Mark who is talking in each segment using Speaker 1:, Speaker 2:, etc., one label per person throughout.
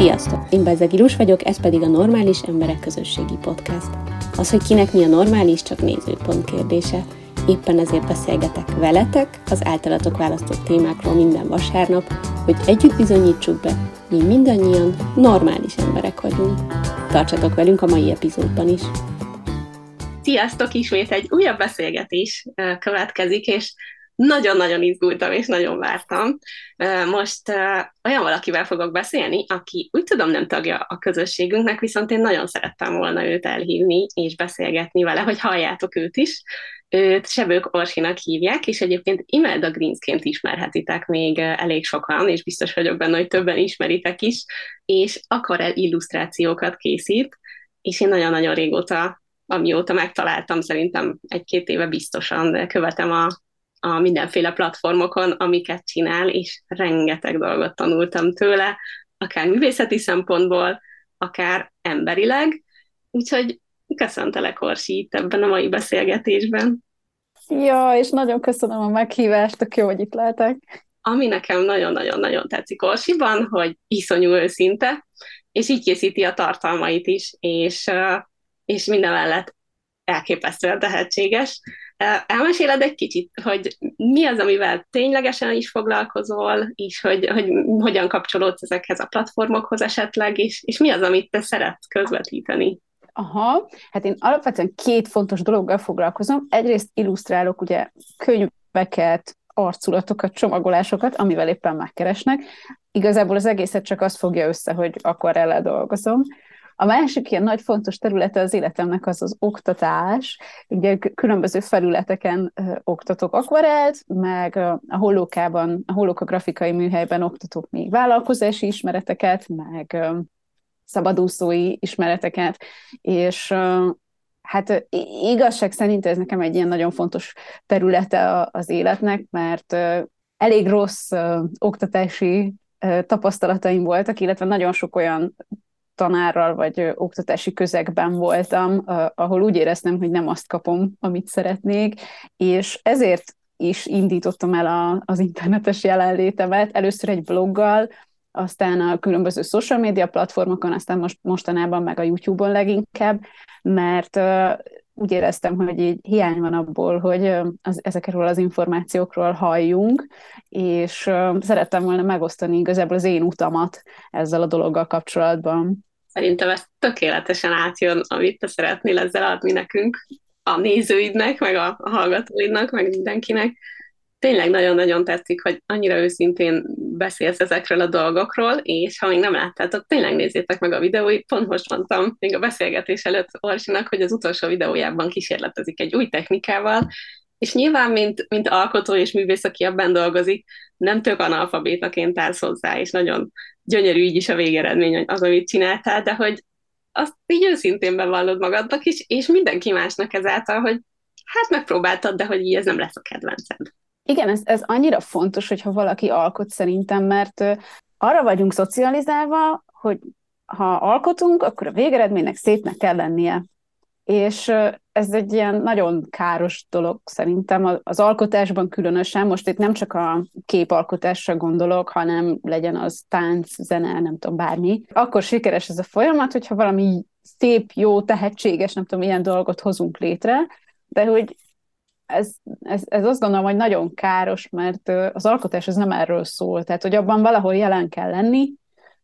Speaker 1: Sziasztok! Én Bezeg Ilus vagyok, ez pedig a Normális Emberek Közösségi Podcast. Az, hogy kinek mi a normális, csak nézőpont kérdése. Éppen ezért beszélgetek veletek az általatok választott témákról minden vasárnap, hogy együtt bizonyítsuk be, mi mindannyian normális emberek vagyunk. Tartsatok velünk a mai epizódban is! Sziasztok! Ismét egy újabb beszélgetés következik, és nagyon-nagyon izgultam, és nagyon vártam. Most olyan valakivel fogok beszélni, aki úgy tudom nem tagja a közösségünknek, viszont én nagyon szerettem volna őt elhívni, és beszélgetni vele, hogy halljátok őt is. Őt Sebők Orsinak hívják, és egyébként Imelda Greensként ismerhetitek még elég sokan, és biztos vagyok benne, hogy többen ismeritek is, és akvarel illusztrációkat készít, és én nagyon-nagyon régóta amióta megtaláltam, szerintem egy-két éve biztosan követem a, a mindenféle platformokon, amiket csinál, és rengeteg dolgot tanultam tőle, akár művészeti szempontból, akár emberileg. Úgyhogy köszöntelek, Orsi, itt ebben a mai beszélgetésben.
Speaker 2: Ja, és nagyon köszönöm a meghívást, tök jó, hogy itt lehetek.
Speaker 1: Ami nekem nagyon-nagyon-nagyon tetszik Orsiban, hogy iszonyú őszinte, és így készíti a tartalmait is, és, és minden mellett elképesztően tehetséges. Elmeséled egy kicsit, hogy mi az, amivel ténylegesen is foglalkozol, és hogy, hogy hogyan kapcsolódsz ezekhez a platformokhoz esetleg, és, és mi az, amit te szeretsz közvetíteni?
Speaker 2: Aha, hát én alapvetően két fontos dologgal foglalkozom. Egyrészt illusztrálok ugye könyveket, arculatokat, csomagolásokat, amivel éppen megkeresnek. Igazából az egészet csak azt fogja össze, hogy akkor el dolgozom. A másik ilyen nagy fontos területe az életemnek az az oktatás. Ugye különböző felületeken ö, oktatok akvarelt, meg a hollókában, a hollóka grafikai műhelyben oktatok még vállalkozási ismereteket, meg ö, szabadúszói ismereteket, és hát igazság szerint ez nekem egy ilyen nagyon fontos területe az életnek, mert elég rossz oktatási tapasztalataim voltak, illetve nagyon sok olyan tanárral vagy oktatási közegben voltam, ahol úgy éreztem, hogy nem azt kapom, amit szeretnék, és ezért is indítottam el a, az internetes jelenlétemet, először egy bloggal, aztán a különböző social media platformokon, aztán most, mostanában meg a YouTube-on leginkább, mert uh, úgy éreztem, hogy így hiány van abból, hogy az, ezekről az információkról halljunk, és uh, szerettem volna megosztani igazából az én utamat ezzel a dologgal kapcsolatban.
Speaker 1: Szerintem ez tökéletesen átjön, amit te szeretnél ezzel adni nekünk, a nézőidnek, meg a, hallgatóidnak, meg mindenkinek. Tényleg nagyon-nagyon tetszik, hogy annyira őszintén beszélsz ezekről a dolgokról, és ha még nem láttátok, tényleg nézzétek meg a videóit. Pont most mondtam még a beszélgetés előtt Orsinak, hogy az utolsó videójában kísérletezik egy új technikával, és nyilván, mint, mint alkotó és művész, aki abban dolgozik, nem tök analfabétaként állsz hozzá, és nagyon gyönyörű így is a végeredmény az, amit csináltál, de hogy azt így őszintén bevallod magadnak is, és mindenki másnak ezáltal, hogy hát megpróbáltad, de hogy így ez nem lesz a kedvenced.
Speaker 2: Igen, ez, ez annyira fontos, hogyha valaki alkot szerintem, mert arra vagyunk szocializálva, hogy ha alkotunk, akkor a végeredménynek szépnek kell lennie és ez egy ilyen nagyon káros dolog szerintem az alkotásban különösen, most itt nem csak a képalkotásra gondolok, hanem legyen az tánc, zene, nem tudom, bármi. Akkor sikeres ez a folyamat, hogyha valami szép, jó, tehetséges, nem tudom, ilyen dolgot hozunk létre, de hogy ez, ez, ez azt gondolom, hogy nagyon káros, mert az alkotás az nem erről szól. Tehát, hogy abban valahol jelen kell lenni,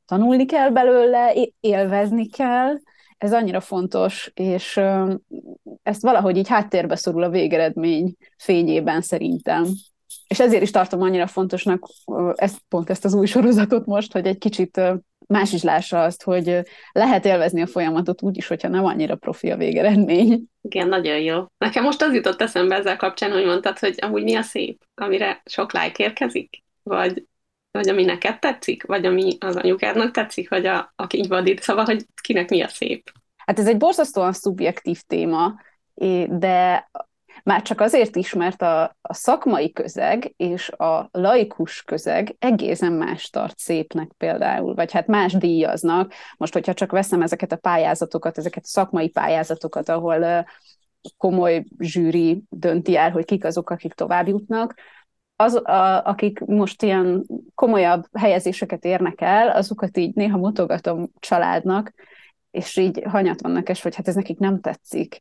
Speaker 2: tanulni kell belőle, élvezni kell, ez annyira fontos, és ezt valahogy így háttérbe szorul a végeredmény fényében szerintem. És ezért is tartom annyira fontosnak ezt, pont ezt az új sorozatot most, hogy egy kicsit más is lássa azt, hogy lehet élvezni a folyamatot úgy is, hogyha nem annyira profi a végeredmény.
Speaker 1: Igen, nagyon jó. Nekem most az jutott eszembe ezzel kapcsán, hogy mondtad, hogy amúgy mi a szép, amire sok like érkezik? Vagy vagy ami neked tetszik, vagy ami az anyukádnak tetszik, vagy a, a vadít, szóval, hogy kinek mi a szép.
Speaker 2: Hát ez egy borzasztóan szubjektív téma, de már csak azért is, mert a, a szakmai közeg és a laikus közeg egészen más tart szépnek például, vagy hát más díjaznak. Most, hogyha csak veszem ezeket a pályázatokat, ezeket a szakmai pályázatokat, ahol komoly zsűri dönti el, hogy kik azok, akik tovább jutnak, az, a, akik most ilyen komolyabb helyezéseket érnek el, azokat így néha mutogatom családnak, és így hanyat vannak, és hogy hát ez nekik nem tetszik.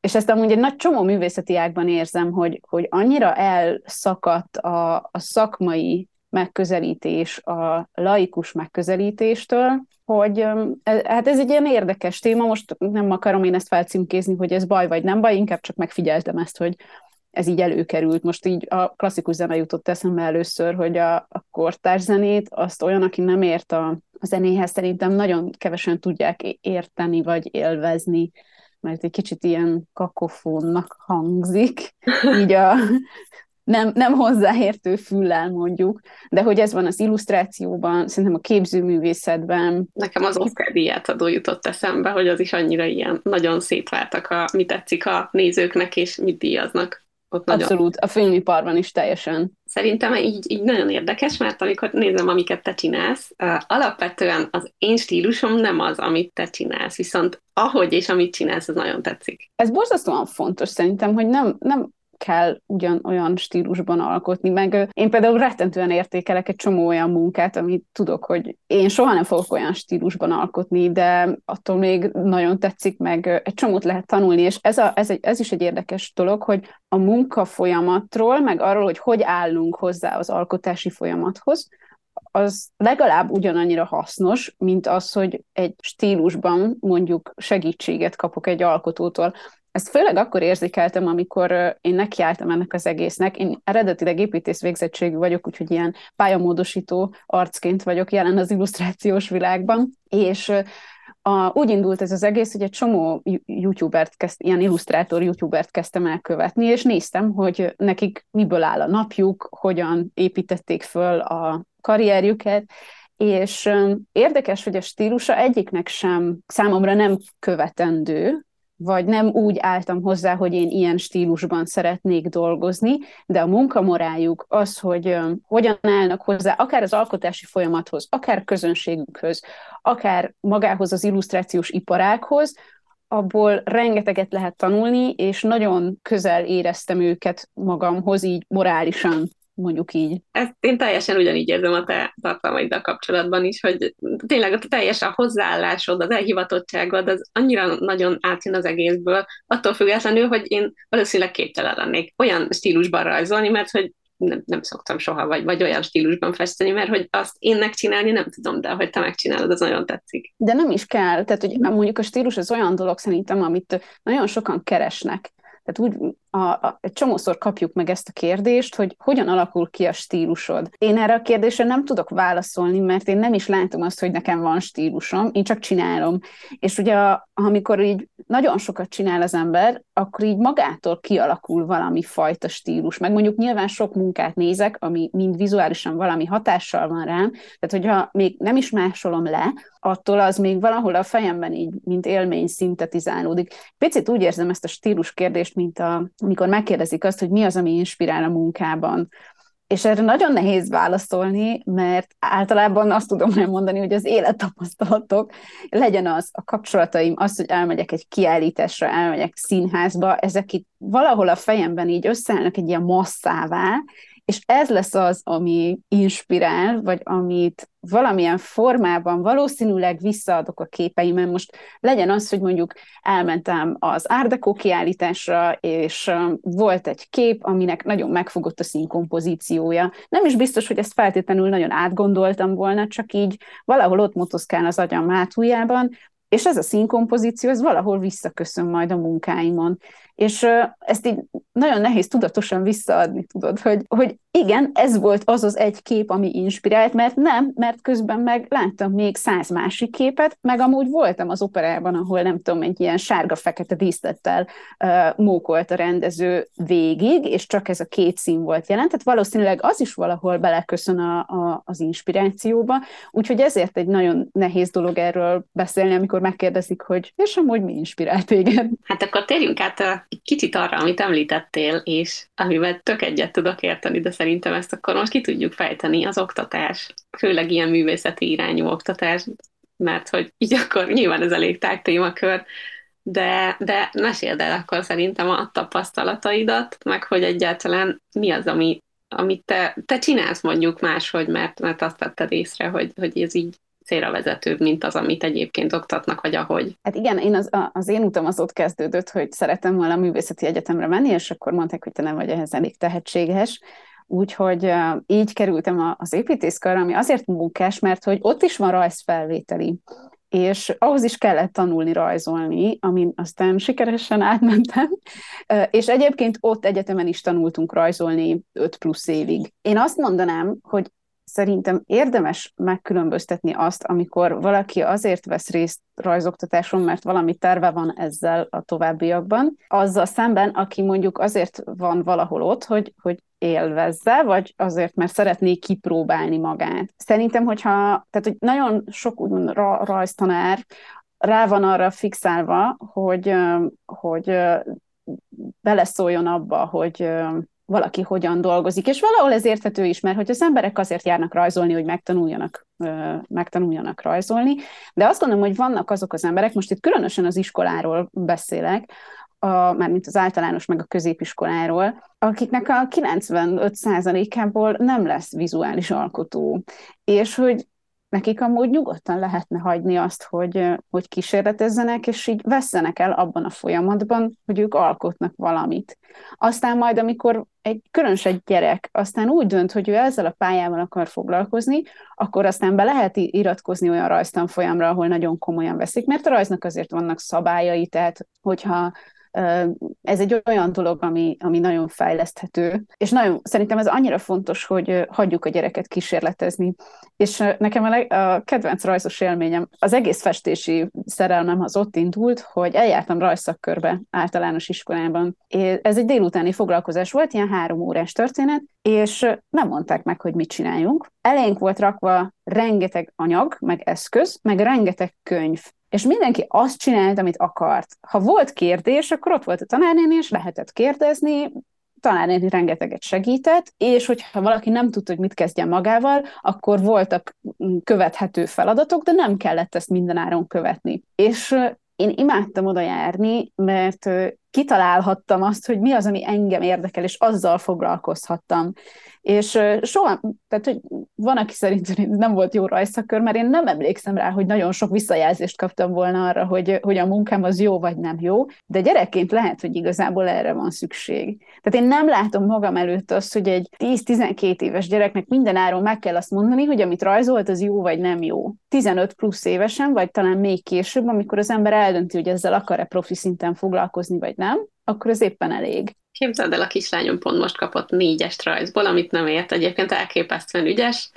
Speaker 2: És ezt amúgy egy nagy csomó művészeti ágban érzem, hogy, hogy annyira elszakadt a, a szakmai megközelítés a laikus megközelítéstől, hogy e, hát ez egy ilyen érdekes téma, most nem akarom én ezt felcímkézni, hogy ez baj vagy nem baj, inkább csak megfigyeltem ezt, hogy ez így előkerült. Most így a klasszikus zene jutott eszembe először, hogy a, a kortárs zenét, azt olyan, aki nem ért a, a zenéhez, szerintem nagyon kevesen tudják érteni vagy élvezni, mert egy kicsit ilyen kakofónnak hangzik, így a, nem, nem hozzáértő füllel mondjuk, de hogy ez van az illusztrációban, szerintem a képzőművészetben.
Speaker 1: Nekem az Oscar díját adó jutott eszembe, hogy az is annyira ilyen nagyon szétváltak, a, mi tetszik a nézőknek, és mit díjaznak.
Speaker 2: Ott Abszolút, nagyon... a filmiparban is teljesen.
Speaker 1: Szerintem így, így nagyon érdekes, mert amikor nézem, amiket te csinálsz, alapvetően az én stílusom nem az, amit te csinálsz, viszont ahogy és amit csinálsz, az nagyon tetszik.
Speaker 2: Ez borzasztóan fontos szerintem, hogy nem, nem kell ugyan olyan stílusban alkotni, meg én például rettentően értékelek egy csomó olyan munkát, amit tudok, hogy én soha nem fogok olyan stílusban alkotni, de attól még nagyon tetszik, meg egy csomót lehet tanulni, és ez, a, ez, egy, ez is egy érdekes dolog, hogy a munka folyamatról, meg arról, hogy hogy állunk hozzá az alkotási folyamathoz, az legalább ugyanannyira hasznos, mint az, hogy egy stílusban mondjuk segítséget kapok egy alkotótól. Ezt főleg akkor érzékeltem, amikor én nekiálltam ennek az egésznek. Én eredetileg építész végzettségű vagyok, úgyhogy ilyen pályamódosító arcként vagyok jelen az illusztrációs világban, és a, úgy indult ez az egész, hogy egy csomó youtubert, kezd, ilyen illusztrátor youtubert kezdtem el követni, és néztem, hogy nekik miből áll a napjuk, hogyan építették föl a karrierjüket, és érdekes, hogy a stílusa egyiknek sem számomra nem követendő, vagy nem úgy álltam hozzá, hogy én ilyen stílusban szeretnék dolgozni, de a munkamorájuk az, hogy hogyan állnak hozzá, akár az alkotási folyamathoz, akár közönségükhöz, akár magához az illusztrációs iparákhoz, abból rengeteget lehet tanulni, és nagyon közel éreztem őket magamhoz, így morálisan mondjuk így.
Speaker 1: Ezt én teljesen ugyanígy érzem a te tartalmaiddal kapcsolatban is, hogy tényleg a teljes a hozzáállásod, az elhivatottságod, az annyira nagyon átjön az egészből, attól függetlenül, hogy én valószínűleg képtelen lennék olyan stílusban rajzolni, mert hogy nem, nem szoktam soha, vagy, vagy olyan stílusban festeni, mert hogy azt én megcsinálni nem tudom, de hogy te megcsinálod, az nagyon tetszik.
Speaker 2: De nem is kell, tehát hogy mondjuk a stílus az olyan dolog szerintem, amit nagyon sokan keresnek. Tehát úgy a, a, egy csomószor kapjuk meg ezt a kérdést, hogy hogyan alakul ki a stílusod. Én erre a kérdésre nem tudok válaszolni, mert én nem is látom azt, hogy nekem van stílusom, én csak csinálom. És ugye amikor így nagyon sokat csinál az ember, akkor így magától kialakul valami fajta stílus. Meg mondjuk nyilván sok munkát nézek, ami mind vizuálisan valami hatással van rám, tehát hogyha még nem is másolom le, attól az még valahol a fejemben így, mint élmény szintetizálódik. Picit úgy érzem ezt a stílus kérdést, mint a, amikor megkérdezik azt, hogy mi az, ami inspirál a munkában. És erre nagyon nehéz válaszolni, mert általában azt tudom elmondani, hogy az élettapasztalatok, legyen az a kapcsolataim, az, hogy elmegyek egy kiállításra, elmegyek színházba, ezek itt valahol a fejemben így összeállnak egy ilyen masszává, és ez lesz az, ami inspirál, vagy amit valamilyen formában valószínűleg visszaadok a képeimen. Most legyen az, hogy mondjuk elmentem az Árdekó kiállításra, és volt egy kép, aminek nagyon megfogott a színkompozíciója. Nem is biztos, hogy ezt feltétlenül nagyon átgondoltam volna, csak így valahol ott motoszkál az agyam hátuljában, és ez a színkompozíció, ez valahol visszaköszön majd a munkáimon. És ezt így nagyon nehéz tudatosan visszaadni, tudod, hogy, hogy igen, ez volt az az egy kép, ami inspirált, mert nem, mert közben meg láttam még száz másik képet, meg amúgy voltam az operában, ahol nem tudom, egy ilyen sárga-fekete díszlettel uh, mókolt a rendező végig, és csak ez a két szín volt jelent, tehát valószínűleg az is valahol beleköszön a, a, az inspirációba, úgyhogy ezért egy nagyon nehéz dolog erről beszélni, amikor megkérdezik, hogy és amúgy mi inspirált téged?
Speaker 1: Hát akkor térjünk át egy kicsit arra, amit említettél, és amivel tök egyet tudok érteni, de szerintem ezt akkor most ki tudjuk fejteni, az oktatás, főleg ilyen művészeti irányú oktatás, mert hogy így akkor nyilván ez elég tág témakör, de, de meséld el akkor szerintem a tapasztalataidat, meg hogy egyáltalán mi az, ami amit te, te csinálsz mondjuk máshogy, mert, mert azt tetted észre, hogy, hogy ez így célra vezetőbb, mint az, amit egyébként oktatnak, vagy ahogy.
Speaker 2: Hát igen, én az, az én utam az ott kezdődött, hogy szeretem volna a művészeti egyetemre menni, és akkor mondták, hogy te nem vagy ehhez elég tehetséges, Úgyhogy így kerültem az építészkarra, ami azért munkás, mert hogy ott is van rajzfelvételi és ahhoz is kellett tanulni rajzolni, amin aztán sikeresen átmentem, és egyébként ott egyetemen is tanultunk rajzolni 5 plusz évig. Én azt mondanám, hogy szerintem érdemes megkülönböztetni azt, amikor valaki azért vesz részt rajzoktatáson, mert valami terve van ezzel a továbbiakban, azzal szemben, aki mondjuk azért van valahol ott, hogy, hogy élvezze, vagy azért, mert szeretné kipróbálni magát. Szerintem, hogyha, tehát hogy nagyon sok úgymond rajztanár rá van arra fixálva, hogy, hogy beleszóljon abba, hogy valaki hogyan dolgozik, és valahol ez érthető is, mert hogy az emberek azért járnak rajzolni, hogy megtanuljanak, megtanuljanak rajzolni, de azt gondolom, hogy vannak azok az emberek, most itt különösen az iskoláról beszélek, a, mint az általános meg a középiskoláról, akiknek a 95%-ából nem lesz vizuális alkotó, és hogy nekik amúgy nyugodtan lehetne hagyni azt, hogy, hogy kísérletezzenek, és így vesszenek el abban a folyamatban, hogy ők alkotnak valamit. Aztán majd, amikor egy különös egy gyerek aztán úgy dönt, hogy ő ezzel a pályával akar foglalkozni, akkor aztán be lehet iratkozni olyan rajztanfolyamra, ahol nagyon komolyan veszik, mert a rajznak azért vannak szabályai, tehát hogyha ez egy olyan dolog, ami, ami nagyon fejleszthető, és nagyon, szerintem ez annyira fontos, hogy hagyjuk a gyereket kísérletezni. És nekem a, leg, a kedvenc rajzos élményem, az egész festési szerelmem az ott indult, hogy eljártam rajszakkörbe általános iskolában. Ez egy délutáni foglalkozás volt, ilyen három órás történet, és nem mondták meg, hogy mit csináljunk. Elénk volt rakva rengeteg anyag, meg eszköz, meg rengeteg könyv és mindenki azt csinált, amit akart. Ha volt kérdés, akkor ott volt a tanárnéni, és lehetett kérdezni, tanárnéni rengeteget segített, és hogyha valaki nem tudta, hogy mit kezdjen magával, akkor voltak követhető feladatok, de nem kellett ezt mindenáron követni. És én imádtam oda járni, mert kitalálhattam azt, hogy mi az, ami engem érdekel, és azzal foglalkozhattam. És soha, tehát hogy van, aki szerint nem volt jó rajszakör, mert én nem emlékszem rá, hogy nagyon sok visszajelzést kaptam volna arra, hogy, hogy a munkám az jó vagy nem jó, de gyerekként lehet, hogy igazából erre van szükség. Tehát én nem látom magam előtt azt, hogy egy 10-12 éves gyereknek minden áron meg kell azt mondani, hogy amit rajzolt, az jó vagy nem jó. 15 plusz évesen, vagy talán még később, amikor az ember eldönti, hogy ezzel akar-e profi szinten foglalkozni, vagy nem, akkor az éppen elég.
Speaker 1: Képzeld el, a kislányom pont most kapott négyest rajzból, amit nem ért. Egyébként elképesztően ügyes,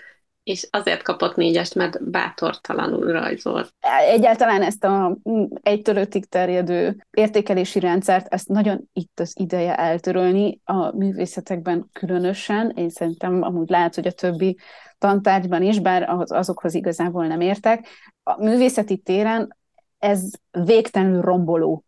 Speaker 1: és azért kapott négyest, mert bátortalanul rajzolt.
Speaker 2: Egyáltalán ezt a egytől ötig terjedő értékelési rendszert, ezt nagyon itt az ideje eltörölni, a művészetekben különösen. Én szerintem amúgy lehet, hogy a többi tantárgyban is, bár azokhoz igazából nem értek. A művészeti téren ez végtelenül romboló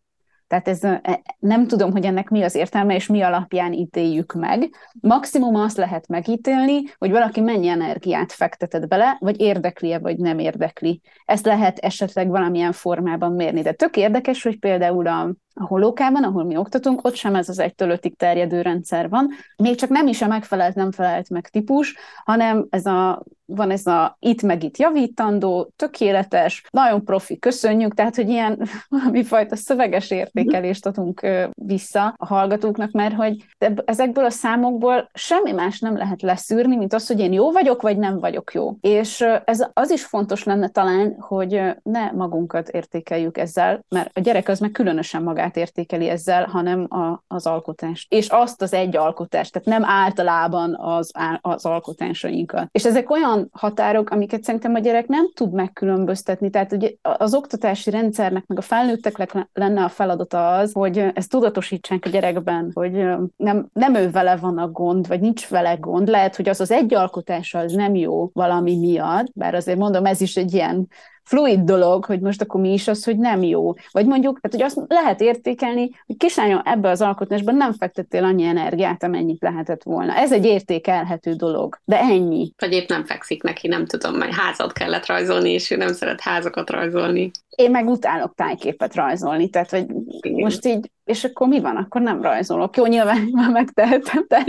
Speaker 2: tehát ez, e, nem tudom, hogy ennek mi az értelme, és mi alapján ítéljük meg. Maximum azt lehet megítélni, hogy valaki mennyi energiát fektetett bele, vagy érdekli-e, vagy nem érdekli. Ezt lehet esetleg valamilyen formában mérni. De tök érdekes, hogy például a, a holókában, ahol mi oktatunk, ott sem ez az egytől ötig terjedő rendszer van. Még csak nem is a megfelelt, nem felelt meg típus, hanem ez a van ez a itt meg itt javítandó, tökéletes, nagyon profi, köszönjük, tehát, hogy ilyen valami fajta szöveges értékelést adunk vissza a hallgatóknak, mert hogy ezekből a számokból semmi más nem lehet leszűrni, mint az, hogy én jó vagyok, vagy nem vagyok jó. És ez az is fontos lenne talán, hogy ne magunkat értékeljük ezzel, mert a gyerek az meg különösen magát értékeli ezzel, hanem a, az alkotást. És azt az egy alkotást, tehát nem általában az, az alkotásainkat. És ezek olyan határok, amiket szerintem a gyerek nem tud megkülönböztetni. Tehát ugye az oktatási rendszernek, meg a felnőtteknek lenne a feladata az, hogy ezt tudatosítsák a gyerekben, hogy nem, nem ő vele van a gond, vagy nincs vele gond. Lehet, hogy az az egy alkotása az nem jó valami miatt, bár azért mondom, ez is egy ilyen fluid dolog, hogy most akkor mi is az, hogy nem jó. Vagy mondjuk, hát, hogy azt lehet értékelni, hogy kislányom ebbe az alkotásban nem fektettél annyi energiát, amennyit lehetett volna. Ez egy értékelhető dolog, de ennyi.
Speaker 1: Vagy épp nem fekszik neki, nem tudom, majd házat kellett rajzolni, és ő nem szeret házakat rajzolni.
Speaker 2: Én meg utálok tájképet rajzolni, tehát hogy Igen. most így, és akkor mi van? Akkor nem rajzolok. Jó, nyilván már megtehetem, tehát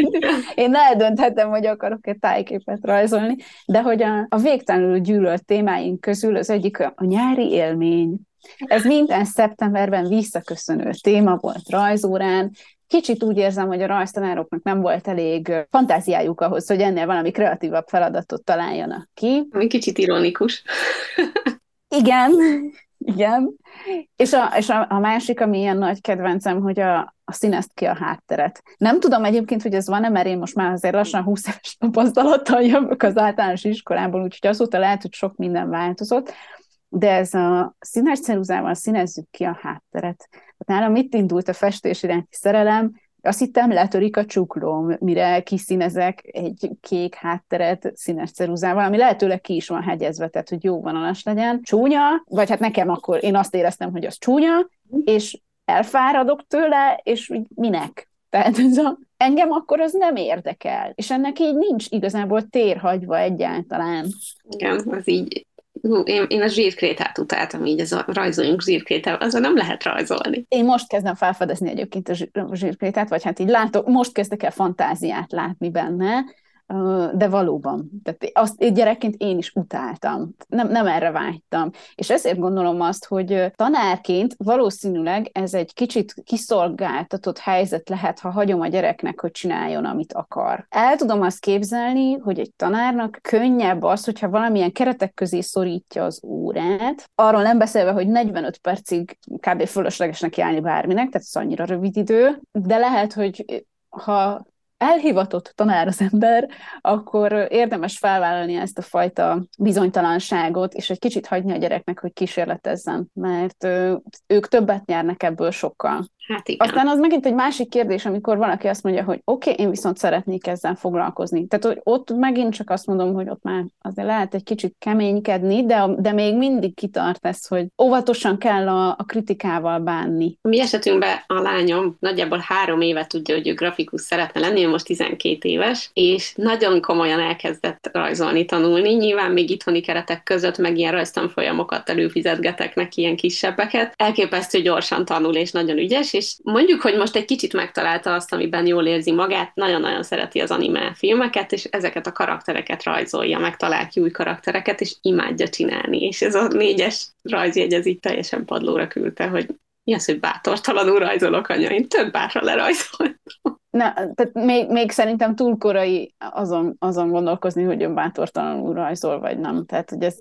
Speaker 2: én eldönthetem, hogy akarok-e tájképet rajzolni, de hogy a, a végtelenül gyűlölt témáink közül az egyik a, a nyári élmény. Ez minden szeptemberben visszaköszönő téma volt rajzórán, kicsit úgy érzem, hogy a rajztanároknak nem volt elég fantáziájuk ahhoz, hogy ennél valami kreatívabb feladatot találjanak ki.
Speaker 1: Ami kicsit ironikus.
Speaker 2: Igen, igen. És, a, és a, a másik, ami ilyen nagy kedvencem, hogy a, a színezt ki a hátteret. Nem tudom egyébként, hogy ez van-e, mert én most már azért lassan 20 éves tapasztalattal jövök az általános iskolából, úgyhogy azóta lehet, hogy sok minden változott, de ez a színes ceruzával színezzük ki a hátteret. Nálam itt indult a festés iránti szerelem, azt hittem, letörik a csuklóm, mire kiszínezek egy kék hátteret színes ceruzával, ami lehetőleg ki is van hegyezve, tehát hogy jó vonalas legyen. Csúnya, vagy hát nekem akkor én azt éreztem, hogy az csúnya, és elfáradok tőle, és minek? Tehát ez a, engem akkor az nem érdekel, és ennek így nincs igazából térhagyva egyáltalán.
Speaker 1: Igen, az így hú, én, én a zsírkrétát utáltam így, ez a rajzoljunk zsírkrétával, azon nem lehet rajzolni.
Speaker 2: Én most kezdem felfedezni egyébként a zsírkrétát, vagy hát így látok, most kezdek el fantáziát látni benne, de valóban. Tehát azt én gyerekként én is utáltam. Nem, nem erre vágytam. És ezért gondolom azt, hogy tanárként valószínűleg ez egy kicsit kiszolgáltatott helyzet lehet, ha hagyom a gyereknek, hogy csináljon, amit akar. El tudom azt képzelni, hogy egy tanárnak könnyebb az, hogyha valamilyen keretek közé szorítja az órát, arról nem beszélve, hogy 45 percig kb. fölöslegesnek járni bárminek, tehát ez annyira rövid idő, de lehet, hogy ha elhivatott tanár az ember, akkor érdemes felvállalni ezt a fajta bizonytalanságot, és egy kicsit hagyni a gyereknek, hogy kísérletezzen, mert ők többet nyernek ebből sokkal.
Speaker 1: Hát igen.
Speaker 2: Aztán az megint egy másik kérdés, amikor valaki azt mondja, hogy oké, okay, én viszont szeretnék ezzel foglalkozni. Tehát, hogy ott megint csak azt mondom, hogy ott már azért lehet egy kicsit keménykedni, de, de még mindig kitart ez, hogy óvatosan kell a, a kritikával bánni.
Speaker 1: Mi esetünkben a lányom nagyjából három éve tudja, hogy ő grafikus szeretne lenni, ő most 12 éves, és nagyon komolyan elkezdett rajzolni, tanulni. Nyilván még itthoni keretek között, meg ilyen rajztanfolyamokat előfizetgetek neki, ilyen kisebbeket. Elképesztő gyorsan tanul, és nagyon ügyes, és mondjuk, hogy most egy kicsit megtalálta azt, amiben jól érzi magát, nagyon-nagyon szereti az anime filmeket, és ezeket a karaktereket rajzolja, megtalál ki új karaktereket, és imádja csinálni. És ez a négyes rajzjegy, ez így teljesen padlóra küldte, hogy mi az, hogy bátortalanul rajzolok, anya? Én több bárra lerajzoltam.
Speaker 2: Na, tehát még, még szerintem túl korai azon, azon gondolkozni, hogy ön bátortalanul rajzol, vagy nem. Tehát, hogy ez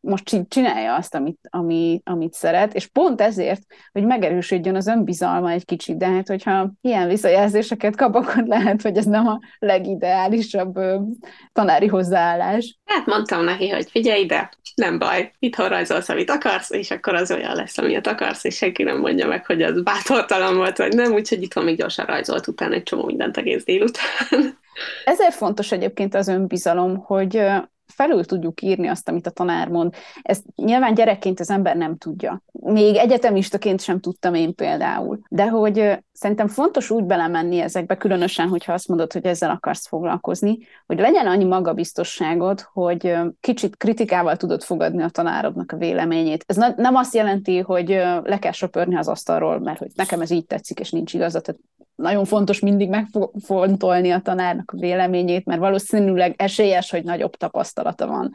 Speaker 2: most csinálja azt, amit, ami, amit szeret, és pont ezért, hogy megerősödjön az önbizalma egy kicsit, de hát hogyha ilyen visszajelzéseket kap, akkor lehet, hogy ez nem a legideálisabb ö, tanári hozzáállás.
Speaker 1: Hát mondtam neki, hogy figyelj ide, nem baj, itthon rajzolsz, amit akarsz, és akkor az olyan lesz, amilyet akarsz, és senki nem mondja meg, hogy az bátortalan volt, vagy nem, úgyhogy itthon még gyorsan rajzolt utána egy csomó mindent egész délután.
Speaker 2: Ezért fontos egyébként az önbizalom, hogy felül tudjuk írni azt, amit a tanár mond. Ezt nyilván gyerekként az ember nem tudja. Még egyetemistaként sem tudtam én például. De hogy szerintem fontos úgy belemenni ezekbe, különösen, hogyha azt mondod, hogy ezzel akarsz foglalkozni, hogy legyen annyi magabiztosságod, hogy kicsit kritikával tudod fogadni a tanárodnak a véleményét. Ez nem azt jelenti, hogy le kell söpörni az asztalról, mert hogy nekem ez így tetszik, és nincs igaza. Nagyon fontos mindig megfontolni a tanárnak a véleményét, mert valószínűleg esélyes, hogy nagyobb tapasztalata van.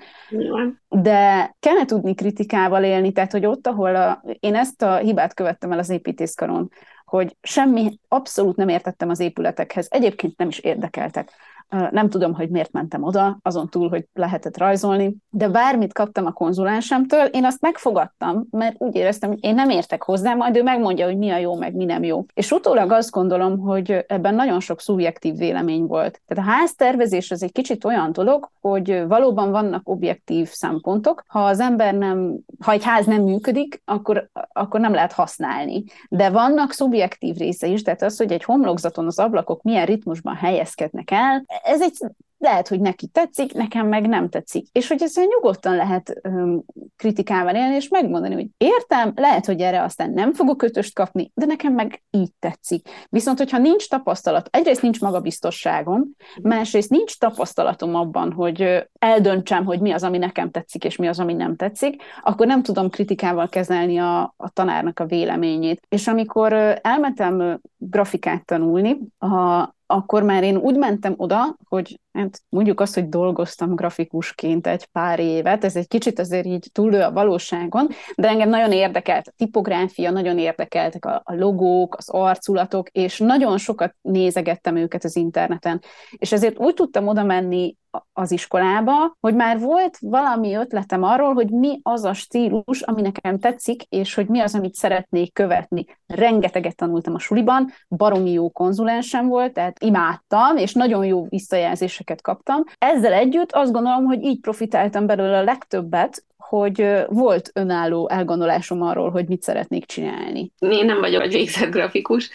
Speaker 2: De kellene tudni kritikával élni, tehát hogy ott, ahol a, én ezt a hibát követtem el az építészkaron, hogy semmi, abszolút nem értettem az épületekhez, egyébként nem is érdekeltek. Nem tudom, hogy miért mentem oda, azon túl, hogy lehetett rajzolni, de bármit kaptam a konzulensemtől, én azt megfogadtam, mert úgy éreztem, hogy én nem értek hozzá, majd ő megmondja, hogy mi a jó, meg mi nem jó. És utólag azt gondolom, hogy ebben nagyon sok szubjektív vélemény volt. Tehát a háztervezés az egy kicsit olyan dolog, hogy valóban vannak objektív szempontok. Ha az ember nem, ha egy ház nem működik, akkor, akkor nem lehet használni. De vannak szubjektív része is, tehát az, hogy egy homlokzaton az ablakok milyen ritmusban helyezkednek el, ez egy lehet, hogy neki tetszik, nekem meg nem tetszik. És hogy ezzel nyugodtan lehet um, kritikával élni, és megmondani, hogy értem, lehet, hogy erre aztán nem fogok kötöst kapni, de nekem meg így tetszik. Viszont, hogyha nincs tapasztalat, egyrészt nincs magabiztosságom, másrészt nincs tapasztalatom abban, hogy eldöntsem, hogy mi az, ami nekem tetszik, és mi az, ami nem tetszik, akkor nem tudom kritikával kezelni a, a tanárnak a véleményét. És amikor elmentem grafikát tanulni, a, akkor már én úgy mentem oda, hogy hát mondjuk azt, hogy dolgoztam grafikusként egy pár évet, ez egy kicsit azért így túlő a valóságon, de engem nagyon érdekelt a tipográfia, nagyon érdekeltek a, a logók, az arculatok, és nagyon sokat nézegettem őket az interneten. És ezért úgy tudtam oda menni az iskolába, hogy már volt valami ötletem arról, hogy mi az a stílus, ami nekem tetszik, és hogy mi az, amit szeretnék követni. Rengeteget tanultam a suliban, baromi jó konzulensem volt, tehát imádtam, és nagyon jó visszajelzéseket kaptam. Ezzel együtt azt gondolom, hogy így profitáltam belőle a legtöbbet, hogy volt önálló elgondolásom arról, hogy mit szeretnék csinálni.
Speaker 1: Én nem vagyok egy végzett grafikus,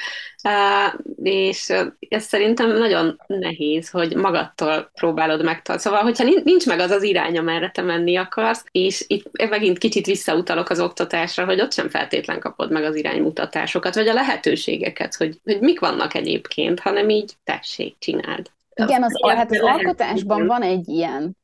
Speaker 1: és ez szerintem nagyon nehéz, hogy magadtól próbálod megtalálni. Szóval, hogyha nincs meg az az irány, amerre te menni akarsz, és itt megint kicsit visszautalok az oktatásra, hogy ott sem feltétlen kapod meg az iránymutatásokat, vagy a lehetőségeket, hogy, hogy mik vannak egyébként, hanem így tessék, csináld.
Speaker 2: Igen, az, hát az alkotásban van egy ilyen,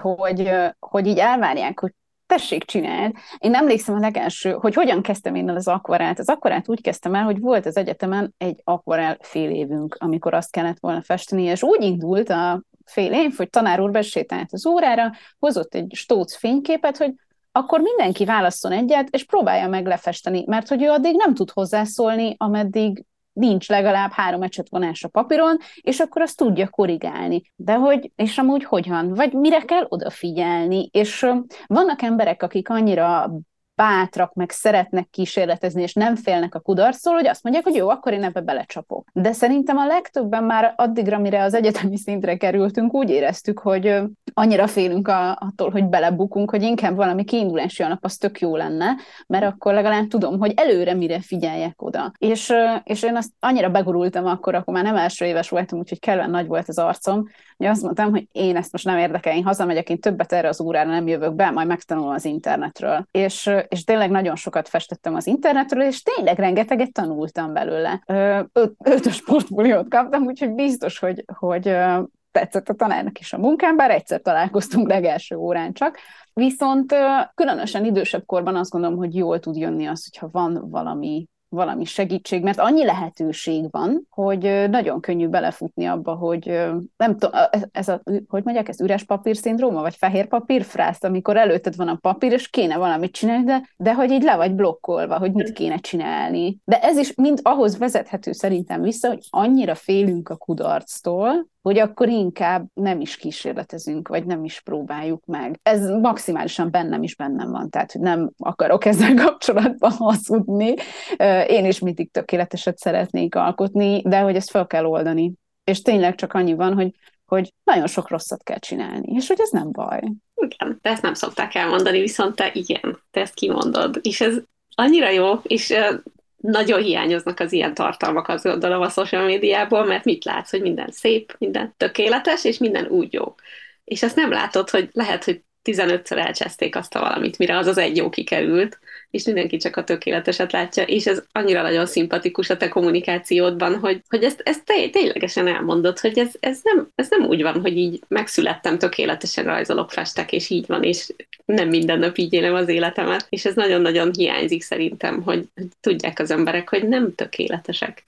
Speaker 2: hogy, hogy így elvárják, hogy tessék, csináld. Én emlékszem a legelső, hogy hogyan kezdtem én az akvarát. Az akvarát úgy kezdtem el, hogy volt az egyetemen egy akvarel fél évünk, amikor azt kellett volna festeni, és úgy indult a fél év, hogy tanár úr besétált az órára, hozott egy stóc fényképet, hogy akkor mindenki válasszon egyet, és próbálja meg lefesteni, mert hogy ő addig nem tud hozzászólni, ameddig nincs legalább három ecsetvonás a papíron, és akkor azt tudja korrigálni. De hogy, és amúgy hogyan? Vagy mire kell odafigyelni? És vannak emberek, akik annyira bátrak, meg szeretnek kísérletezni, és nem félnek a kudarctól, hogy azt mondják, hogy jó, akkor én ebbe belecsapok. De szerintem a legtöbben már addigra, mire az egyetemi szintre kerültünk, úgy éreztük, hogy annyira félünk a, attól, hogy belebukunk, hogy inkább valami kiindulási alap az tök jó lenne, mert akkor legalább tudom, hogy előre mire figyeljek oda. És, és én azt annyira begurultam akkor, akkor már nem első éves voltam, úgyhogy kellően nagy volt az arcom, hogy azt mondtam, hogy én ezt most nem érdekel, én hazamegyek, én többet erre az órára nem jövök be, majd megtanulom az internetről. És, és tényleg nagyon sokat festettem az internetről, és tényleg rengeteget tanultam belőle. Öt, ötös portfóliót kaptam, úgyhogy biztos, hogy, hogy tetszett a tanárnak is a munkám, bár egyszer találkoztunk legelső órán csak, viszont különösen idősebb korban azt gondolom, hogy jól tud jönni az, hogyha van valami valami segítség, mert annyi lehetőség van, hogy nagyon könnyű belefutni abba, hogy nem tudom, ez a, hogy mondják, ez üres papír szindróma, vagy fehér papír frászt, amikor előtted van a papír, és kéne valamit csinálni, de, de hogy így le vagy blokkolva, hogy mit kéne csinálni. De ez is mind ahhoz vezethető szerintem vissza, hogy annyira félünk a kudarctól, hogy akkor inkább nem is kísérletezünk, vagy nem is próbáljuk meg. Ez maximálisan bennem is bennem van, tehát hogy nem akarok ezzel kapcsolatban hazudni. Én is mindig tökéleteset szeretnék alkotni, de hogy ezt fel kell oldani. És tényleg csak annyi van, hogy, hogy nagyon sok rosszat kell csinálni, és hogy ez nem baj.
Speaker 1: Igen, de ezt nem szokták elmondani, viszont te igen, te ezt kimondod, és ez annyira jó, és nagyon hiányoznak az ilyen tartalmak, az gondolom a social médiából, mert mit látsz, hogy minden szép, minden tökéletes, és minden úgy jó. És azt nem látod, hogy lehet, hogy 15-ször elcseszték azt a valamit, mire az az egy jó kikerült, és mindenki csak a tökéleteset látja, és ez annyira nagyon szimpatikus a te kommunikációdban, hogy, hogy ezt, ezt te, ténylegesen elmondod, hogy ez, ez, nem, ez nem úgy van, hogy így megszülettem, tökéletesen rajzolok, festek, és így van, és nem minden nap így élem az életemet, és ez nagyon-nagyon hiányzik szerintem, hogy, tudják az emberek, hogy nem tökéletesek.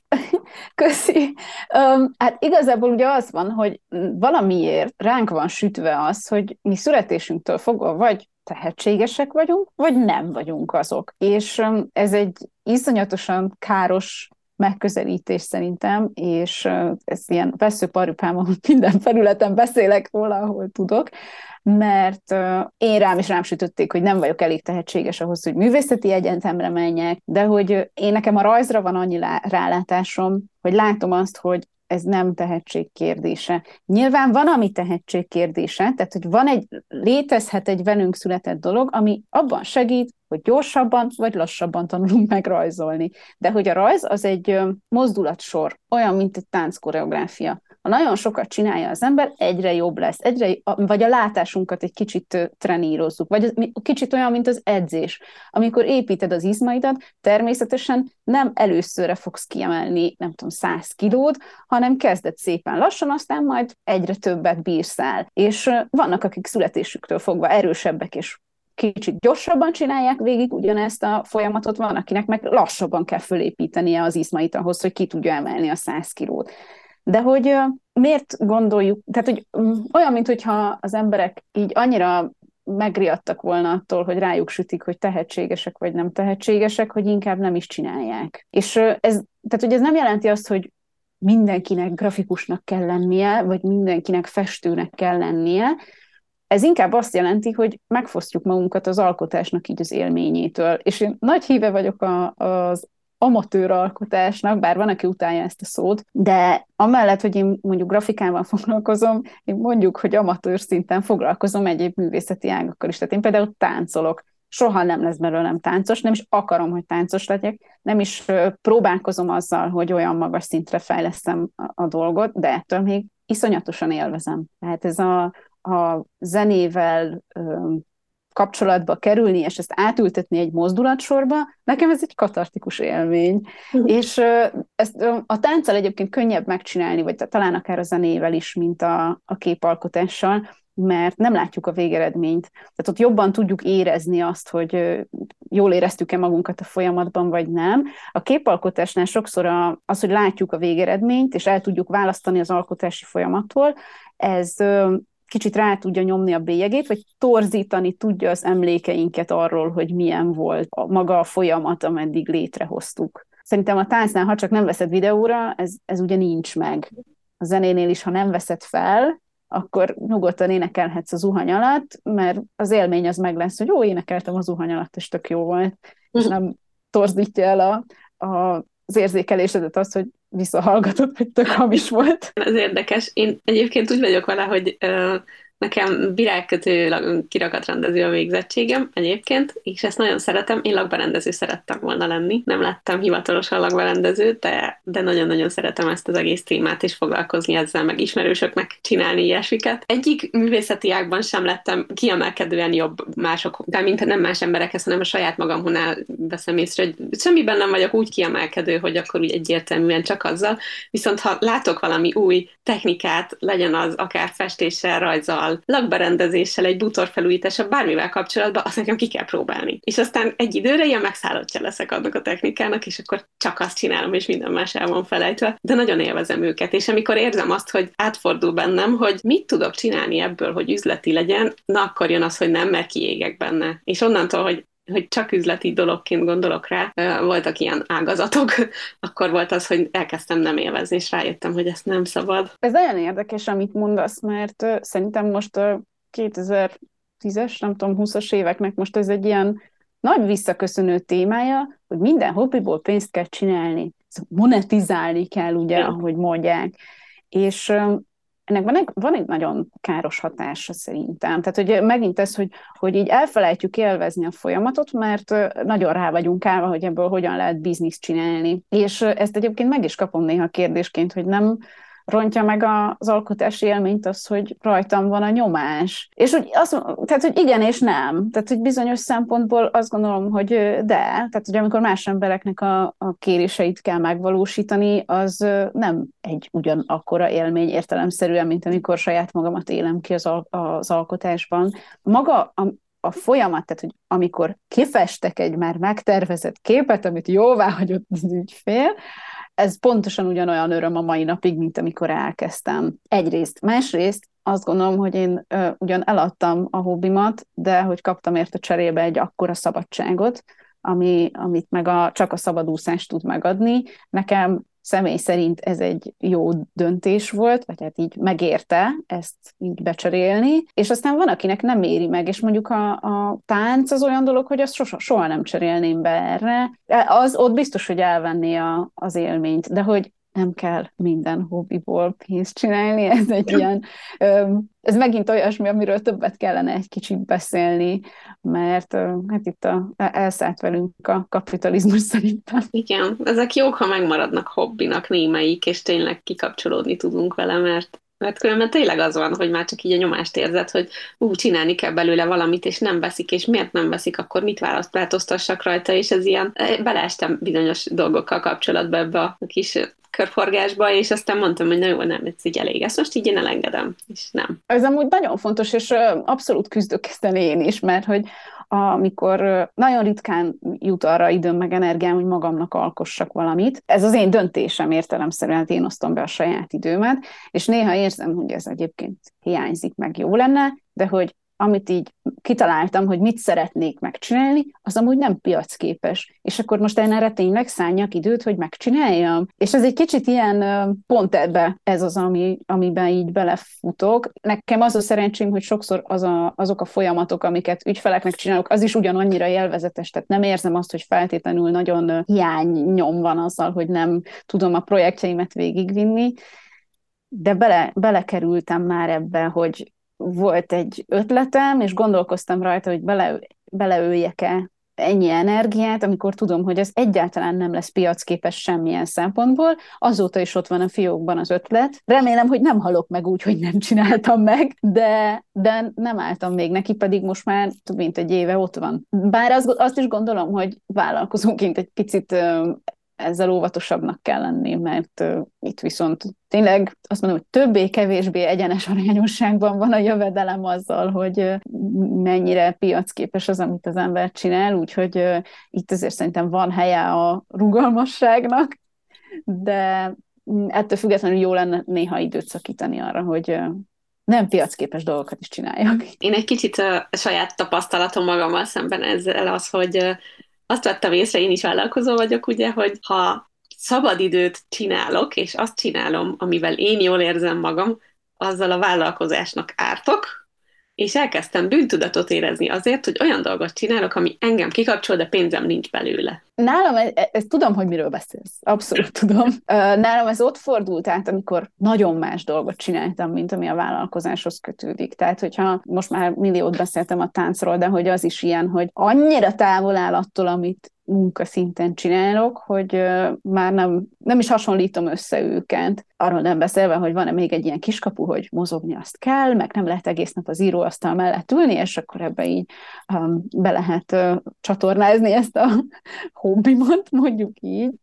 Speaker 2: Köszi. Um, hát igazából ugye az van, hogy valamiért ránk van sütve az, hogy mi születésünktől fogva vagy tehetségesek vagyunk, vagy nem vagyunk azok. És ez egy iszonyatosan káros megközelítés szerintem, és ez ilyen veszőparipám, minden felületen beszélek róla, ahol tudok, mert én rám is rám sütötték, hogy nem vagyok elég tehetséges ahhoz, hogy művészeti egyetemre menjek, de hogy én nekem a rajzra van annyi rálátásom, hogy látom azt, hogy ez nem tehetség kérdése. Nyilván van, ami tehetség kérdése, tehát hogy van egy, létezhet egy velünk született dolog, ami abban segít, hogy gyorsabban vagy lassabban tanulunk meg rajzolni. De hogy a rajz az egy mozdulatsor, olyan, mint egy tánckoreográfia. Ha nagyon sokat csinálja az ember, egyre jobb lesz, egyre, vagy a látásunkat egy kicsit trenírozzuk, vagy az, kicsit olyan, mint az edzés. Amikor építed az izmaidat, természetesen nem előszörre fogsz kiemelni, nem tudom, 100 kilót, hanem kezded szépen lassan, aztán majd egyre többet bírsz el. És vannak, akik születésüktől fogva erősebbek és kicsit gyorsabban csinálják végig ugyanezt a folyamatot, van, akinek meg lassabban kell fölépítenie az izmait ahhoz, hogy ki tudja emelni a 100 kilót. De hogy miért gondoljuk, tehát hogy mm, olyan, mintha az emberek így annyira megriadtak volna attól, hogy rájuk sütik, hogy tehetségesek vagy nem tehetségesek, hogy inkább nem is csinálják. És ez, tehát hogy ez nem jelenti azt, hogy mindenkinek grafikusnak kell lennie, vagy mindenkinek festőnek kell lennie, ez inkább azt jelenti, hogy megfosztjuk magunkat az alkotásnak így az élményétől. És én nagy híve vagyok a, az amatőr alkotásnak, bár van, aki utálja ezt a szót, de amellett, hogy én mondjuk grafikával foglalkozom, én mondjuk, hogy amatőr szinten foglalkozom egyéb művészeti ágakkal is. Tehát én például táncolok, soha nem lesz belőlem táncos, nem is akarom, hogy táncos legyek, nem is próbálkozom azzal, hogy olyan magas szintre fejlesztem a, dolgot, de ettől még iszonyatosan élvezem. Tehát ez a, a zenével kapcsolatba kerülni, és ezt átültetni egy mozdulatsorba, nekem ez egy katartikus élmény. Uh-huh. És ezt a tánccal egyébként könnyebb megcsinálni, vagy talán akár a zenével is, mint a, a képalkotással, mert nem látjuk a végeredményt. Tehát ott jobban tudjuk érezni azt, hogy jól éreztük-e magunkat a folyamatban, vagy nem. A képalkotásnál sokszor az, hogy látjuk a végeredményt, és el tudjuk választani az alkotási folyamattól, ez kicsit rá tudja nyomni a bélyegét, vagy torzítani tudja az emlékeinket arról, hogy milyen volt a maga a folyamat, ameddig létrehoztuk. Szerintem a táncnál, ha csak nem veszed videóra, ez, ez ugye nincs meg. A zenénél is, ha nem veszed fel, akkor nyugodtan énekelhetsz az zuhany alatt, mert az élmény az meg lesz, hogy jó, énekeltem az zuhany alatt, és tök jó volt, és nem torzítja el a, a, az érzékelésedet az, hogy visszahallgatott, hogy tök hamis volt.
Speaker 1: Ez érdekes. Én egyébként úgy vagyok vele, hogy uh, Nekem virágkötő kirakatrendező a végzettségem egyébként, és ezt nagyon szeretem. Én lakberendező szerettem volna lenni. Nem lettem hivatalosan lakberendező, de, de nagyon-nagyon szeretem ezt az egész témát, és foglalkozni ezzel, meg ismerősöknek csinálni ilyesmiket. Egyik művészeti ágban sem lettem kiemelkedően jobb mások, de mint nem más emberekhez, hanem a saját magamhonál veszem észre, hogy semmiben nem vagyok úgy kiemelkedő, hogy akkor úgy egyértelműen csak azzal. Viszont ha látok valami új technikát, legyen az akár festéssel, rajzzal, témával, lakberendezéssel, egy bútorfelújítással, bármivel kapcsolatban, azt nekem ki kell próbálni. És aztán egy időre ilyen megszállottja leszek annak a technikának, és akkor csak azt csinálom, és minden más el van felejtve, de nagyon élvezem őket. És amikor érzem azt, hogy átfordul bennem, hogy mit tudok csinálni ebből, hogy üzleti legyen, na akkor jön az, hogy nem, mert kiégek benne. És onnantól, hogy hogy csak üzleti dologként gondolok rá, voltak ilyen ágazatok, akkor volt az, hogy elkezdtem nem élvezni, és rájöttem, hogy ezt nem szabad.
Speaker 2: Ez nagyon érdekes, amit mondasz, mert szerintem most a 2010-es, nem tudom, 20-as éveknek most ez egy ilyen nagy visszaköszönő témája, hogy minden hobbiból pénzt kell csinálni. Monetizálni kell, ugye, ja. ahogy mondják. És ennek van egy, van egy nagyon káros hatása szerintem. Tehát, hogy megint ez, hogy, hogy így elfelejtjük élvezni a folyamatot, mert nagyon rá vagyunk állva, hogy ebből hogyan lehet bizniszt csinálni. És ezt egyébként meg is kapom néha kérdésként, hogy nem rontja meg az alkotási élményt az, hogy rajtam van a nyomás. És hogy azt, tehát, hogy igen és nem. Tehát, hogy bizonyos szempontból azt gondolom, hogy de, tehát, hogy amikor más embereknek a, a kéréseit kell megvalósítani, az nem egy ugyanakkora élmény értelemszerűen, mint amikor saját magamat élem ki az, al- az alkotásban. Maga a, a folyamat, tehát hogy amikor kifestek egy már megtervezett képet, amit jóvá hagyott az ügyfél, ez pontosan ugyanolyan öröm a mai napig, mint amikor elkezdtem. Egyrészt. Másrészt azt gondolom, hogy én ö, ugyan eladtam a hobbimat, de hogy kaptam érte cserébe egy akkora szabadságot, ami, amit meg a, csak a szabadúszás tud megadni. Nekem személy szerint ez egy jó döntés volt, vagy hát így megérte ezt így becserélni, és aztán van, akinek nem éri meg, és mondjuk a, a tánc az olyan dolog, hogy azt soha, soha nem cserélném be erre. Az ott biztos, hogy elvenné a, az élményt, de hogy nem kell minden hobbiból pénzt csinálni, ez egy ilyen, ez megint olyasmi, amiről többet kellene egy kicsit beszélni, mert hát itt a, elszállt velünk a kapitalizmus szerintem.
Speaker 1: Igen, ezek jók, ha megmaradnak hobbinak némelyik, és tényleg kikapcsolódni tudunk vele, mert mert különben tényleg az van, hogy már csak így a nyomást érzed, hogy ú, csinálni kell belőle valamit, és nem veszik, és miért nem veszik, akkor mit választ, változtassak rajta, és ez ilyen, beleestem bizonyos dolgokkal kapcsolatba ebbe a kis körforgásba, és aztán mondtam, hogy na jó, nem, ez így elég, ezt most így én elengedem, és nem.
Speaker 2: Ez amúgy nagyon fontos, és abszolút küzdök ezt én is, mert hogy amikor nagyon ritkán jut arra időm meg energiám, hogy magamnak alkossak valamit. Ez az én döntésem értelemszerűen, hát én osztom be a saját időmet, és néha érzem, hogy ez egyébként hiányzik, meg jó lenne, de hogy amit így kitaláltam, hogy mit szeretnék megcsinálni, az amúgy nem piacképes. És akkor most én erre tényleg szálljak időt, hogy megcsináljam. És ez egy kicsit ilyen pont ebbe ez az, ami, amiben így belefutok. Nekem az a szerencsém, hogy sokszor az a, azok a folyamatok, amiket ügyfeleknek csinálok, az is ugyanannyira élvezetes, tehát nem érzem azt, hogy feltétlenül nagyon hiánynyom van azzal, hogy nem tudom a projektjeimet végigvinni, de bele, belekerültem már ebbe, hogy volt egy ötletem, és gondolkoztam rajta, hogy bele, beleöljek-e ennyi energiát, amikor tudom, hogy ez egyáltalán nem lesz piacképes semmilyen szempontból. Azóta is ott van a fiókban az ötlet. Remélem, hogy nem halok meg úgy, hogy nem csináltam meg, de, de nem álltam még neki, pedig most már több mint egy éve ott van. Bár azt, azt is gondolom, hogy vállalkozóként egy picit ezzel óvatosabbnak kell lenni, mert uh, itt viszont tényleg azt mondom, hogy többé-kevésbé egyenes arányosságban van a jövedelem azzal, hogy uh, mennyire piacképes az, amit az ember csinál, úgyhogy uh, itt azért szerintem van helye a rugalmasságnak, de ettől függetlenül jó lenne néha időt szakítani arra, hogy nem piacképes dolgokat is csináljak.
Speaker 1: Én egy kicsit a saját tapasztalatom magammal szemben ezzel az, hogy azt vettem észre, én is vállalkozó vagyok, ugye, hogy ha szabadidőt csinálok, és azt csinálom, amivel én jól érzem magam, azzal a vállalkozásnak ártok, és elkezdtem bűntudatot érezni azért, hogy olyan dolgot csinálok, ami engem kikapcsol, de pénzem nincs belőle.
Speaker 2: Nálam, ez, e, ez tudom, hogy miről beszélsz. Abszolút tudom. Nálam ez ott fordult át, amikor nagyon más dolgot csináltam, mint ami a vállalkozáshoz kötődik. Tehát, hogyha most már milliót beszéltem a táncról, de hogy az is ilyen, hogy annyira távol áll attól, amit munkaszinten csinálok, hogy már nem, nem is hasonlítom össze őket. Arról nem beszélve, hogy van-e még egy ilyen kiskapu, hogy mozogni azt kell, meg nem lehet egész nap az íróasztal mellett ülni, és akkor ebbe így um, be lehet uh, csatornázni ezt a hobbimat, mondjuk így.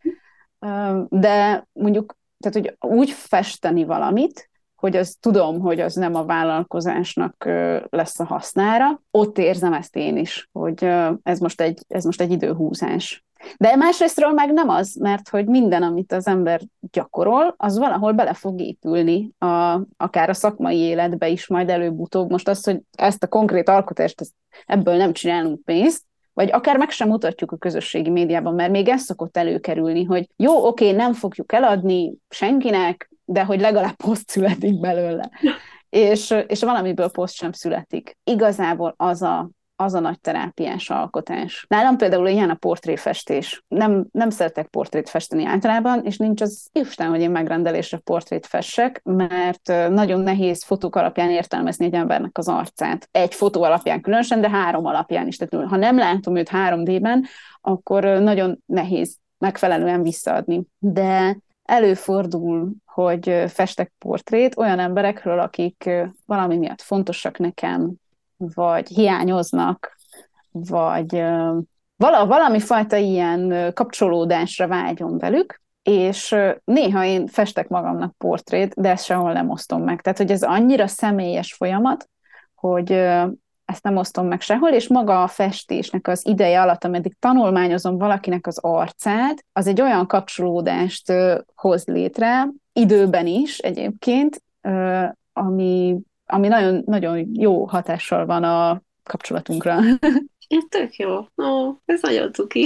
Speaker 2: De mondjuk, tehát hogy úgy festeni valamit, hogy az tudom, hogy az nem a vállalkozásnak lesz a hasznára. Ott érzem ezt én is, hogy ez most egy, ez most egy időhúzás. De másrésztről meg nem az, mert hogy minden, amit az ember gyakorol, az valahol bele fog épülni, a, akár a szakmai életbe is majd előbb-utóbb. Most az, hogy ezt a konkrét alkotást, ebből nem csinálunk pénzt, vagy akár meg sem mutatjuk a közösségi médiában, mert még ez szokott előkerülni, hogy jó, oké, nem fogjuk eladni senkinek, de hogy legalább poszt születik belőle. és, és valamiből poszt sem születik. Igazából az a, az a nagy terápiás alkotás. Nálam például ilyen a portréfestés. Nem, nem szeretek portrét festeni általában, és nincs az Isten, hogy én megrendelésre portrét fessek, mert nagyon nehéz fotók alapján értelmezni egy embernek az arcát. Egy fotó alapján különösen, de három alapján is. Tehát ha nem látom őt 3D-ben, akkor nagyon nehéz megfelelően visszaadni. De előfordul, hogy festek portrét olyan emberekről, akik valami miatt fontosak nekem, vagy hiányoznak, vagy vala, valami fajta ilyen kapcsolódásra vágyom velük, és néha én festek magamnak portrét, de ezt sehol nem osztom meg. Tehát, hogy ez annyira személyes folyamat, hogy ezt nem osztom meg sehol, és maga a festésnek az ideje alatt, ameddig tanulmányozom valakinek az arcát, az egy olyan kapcsolódást hoz létre, időben is egyébként, ami, ami nagyon, nagyon jó hatással van a kapcsolatunkra.
Speaker 1: Ez tök jó. Ó, ez nagyon cuki.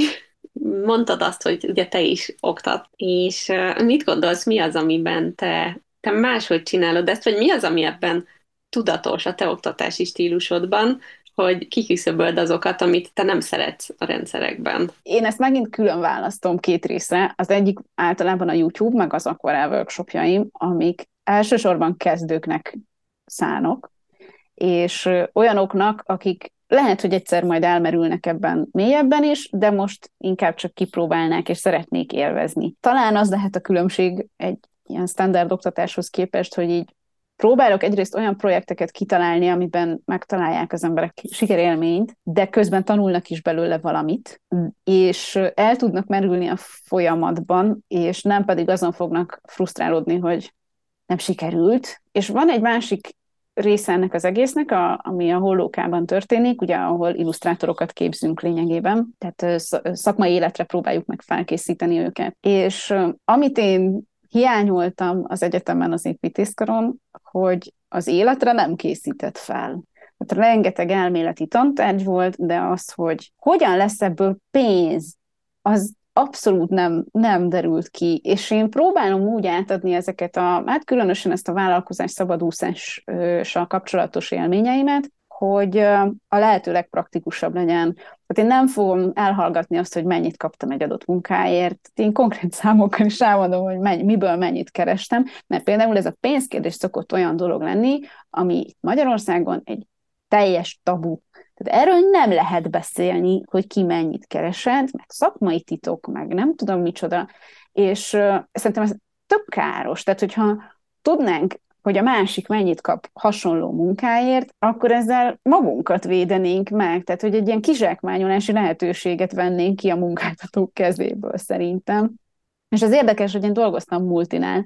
Speaker 1: Mondtad azt, hogy ugye te is oktat, és mit gondolsz, mi az, amiben te, te máshogy csinálod ezt, vagy mi az, ami ebben tudatos a te oktatási stílusodban, hogy kiküszöböld azokat, amit te nem szeretsz a rendszerekben.
Speaker 2: Én ezt megint külön választom két részre. Az egyik általában a YouTube, meg az Aquarel workshopjaim, amik elsősorban kezdőknek szánok, és olyanoknak, akik lehet, hogy egyszer majd elmerülnek ebben mélyebben is, de most inkább csak kipróbálnák, és szeretnék élvezni. Talán az lehet a különbség egy ilyen standard oktatáshoz képest, hogy így próbálok egyrészt olyan projekteket kitalálni, amiben megtalálják az emberek sikerélményt, de közben tanulnak is belőle valamit, és el tudnak merülni a folyamatban, és nem pedig azon fognak frusztrálódni, hogy nem sikerült. És van egy másik része ennek az egésznek, a, ami a hollókában történik, ugye, ahol illusztrátorokat képzünk lényegében, tehát szakmai életre próbáljuk meg felkészíteni őket. És amit én hiányoltam az egyetemen az építészkaron, hogy az életre nem készített fel. Tehát rengeteg elméleti tantárgy volt, de az, hogy hogyan lesz ebből pénz, az abszolút nem, nem derült ki, és én próbálom úgy átadni ezeket a, hát különösen ezt a vállalkozás szabadúszással kapcsolatos élményeimet, hogy a lehető legpraktikusabb legyen. Tehát én nem fogom elhallgatni azt, hogy mennyit kaptam egy adott munkáért. Én konkrét számokkal is elmondom, hogy mennyi, miből mennyit kerestem, mert például ez a pénzkérdés szokott olyan dolog lenni, ami Magyarországon egy teljes tabu tehát erről nem lehet beszélni, hogy ki mennyit keresett, meg szakmai titok, meg nem tudom micsoda, és uh, szerintem ez tök káros. Tehát, hogyha tudnánk, hogy a másik mennyit kap hasonló munkáért, akkor ezzel magunkat védenénk meg, tehát hogy egy ilyen kizsákmányolási lehetőséget vennénk ki a munkáltatók kezéből szerintem. És az érdekes, hogy én dolgoztam multinál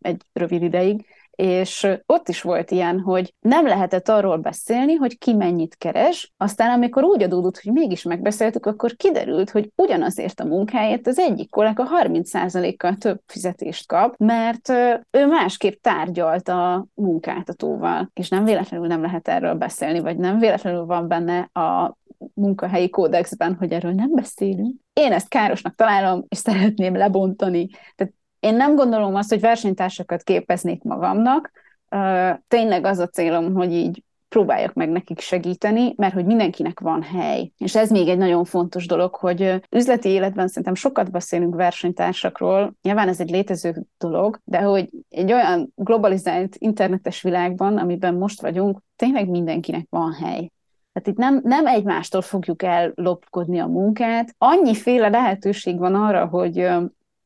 Speaker 2: egy rövid ideig, és ott is volt ilyen, hogy nem lehetett arról beszélni, hogy ki mennyit keres, aztán amikor úgy adódott, hogy mégis megbeszéltük, akkor kiderült, hogy ugyanazért a munkáért az egyik kollega 30%-kal több fizetést kap, mert ő másképp tárgyalt a munkáltatóval, és nem véletlenül nem lehet erről beszélni, vagy nem véletlenül van benne a munkahelyi kódexben, hogy erről nem beszélünk. Én ezt károsnak találom, és szeretném lebontani. Tehát én nem gondolom azt, hogy versenytársakat képeznék magamnak. Tényleg az a célom, hogy így próbáljak meg nekik segíteni, mert hogy mindenkinek van hely. És ez még egy nagyon fontos dolog, hogy üzleti életben szerintem sokat beszélünk versenytársakról, nyilván ez egy létező dolog, de hogy egy olyan globalizált internetes világban, amiben most vagyunk, tényleg mindenkinek van hely. Tehát itt nem, nem egymástól fogjuk ellopkodni a munkát. Annyiféle lehetőség van arra, hogy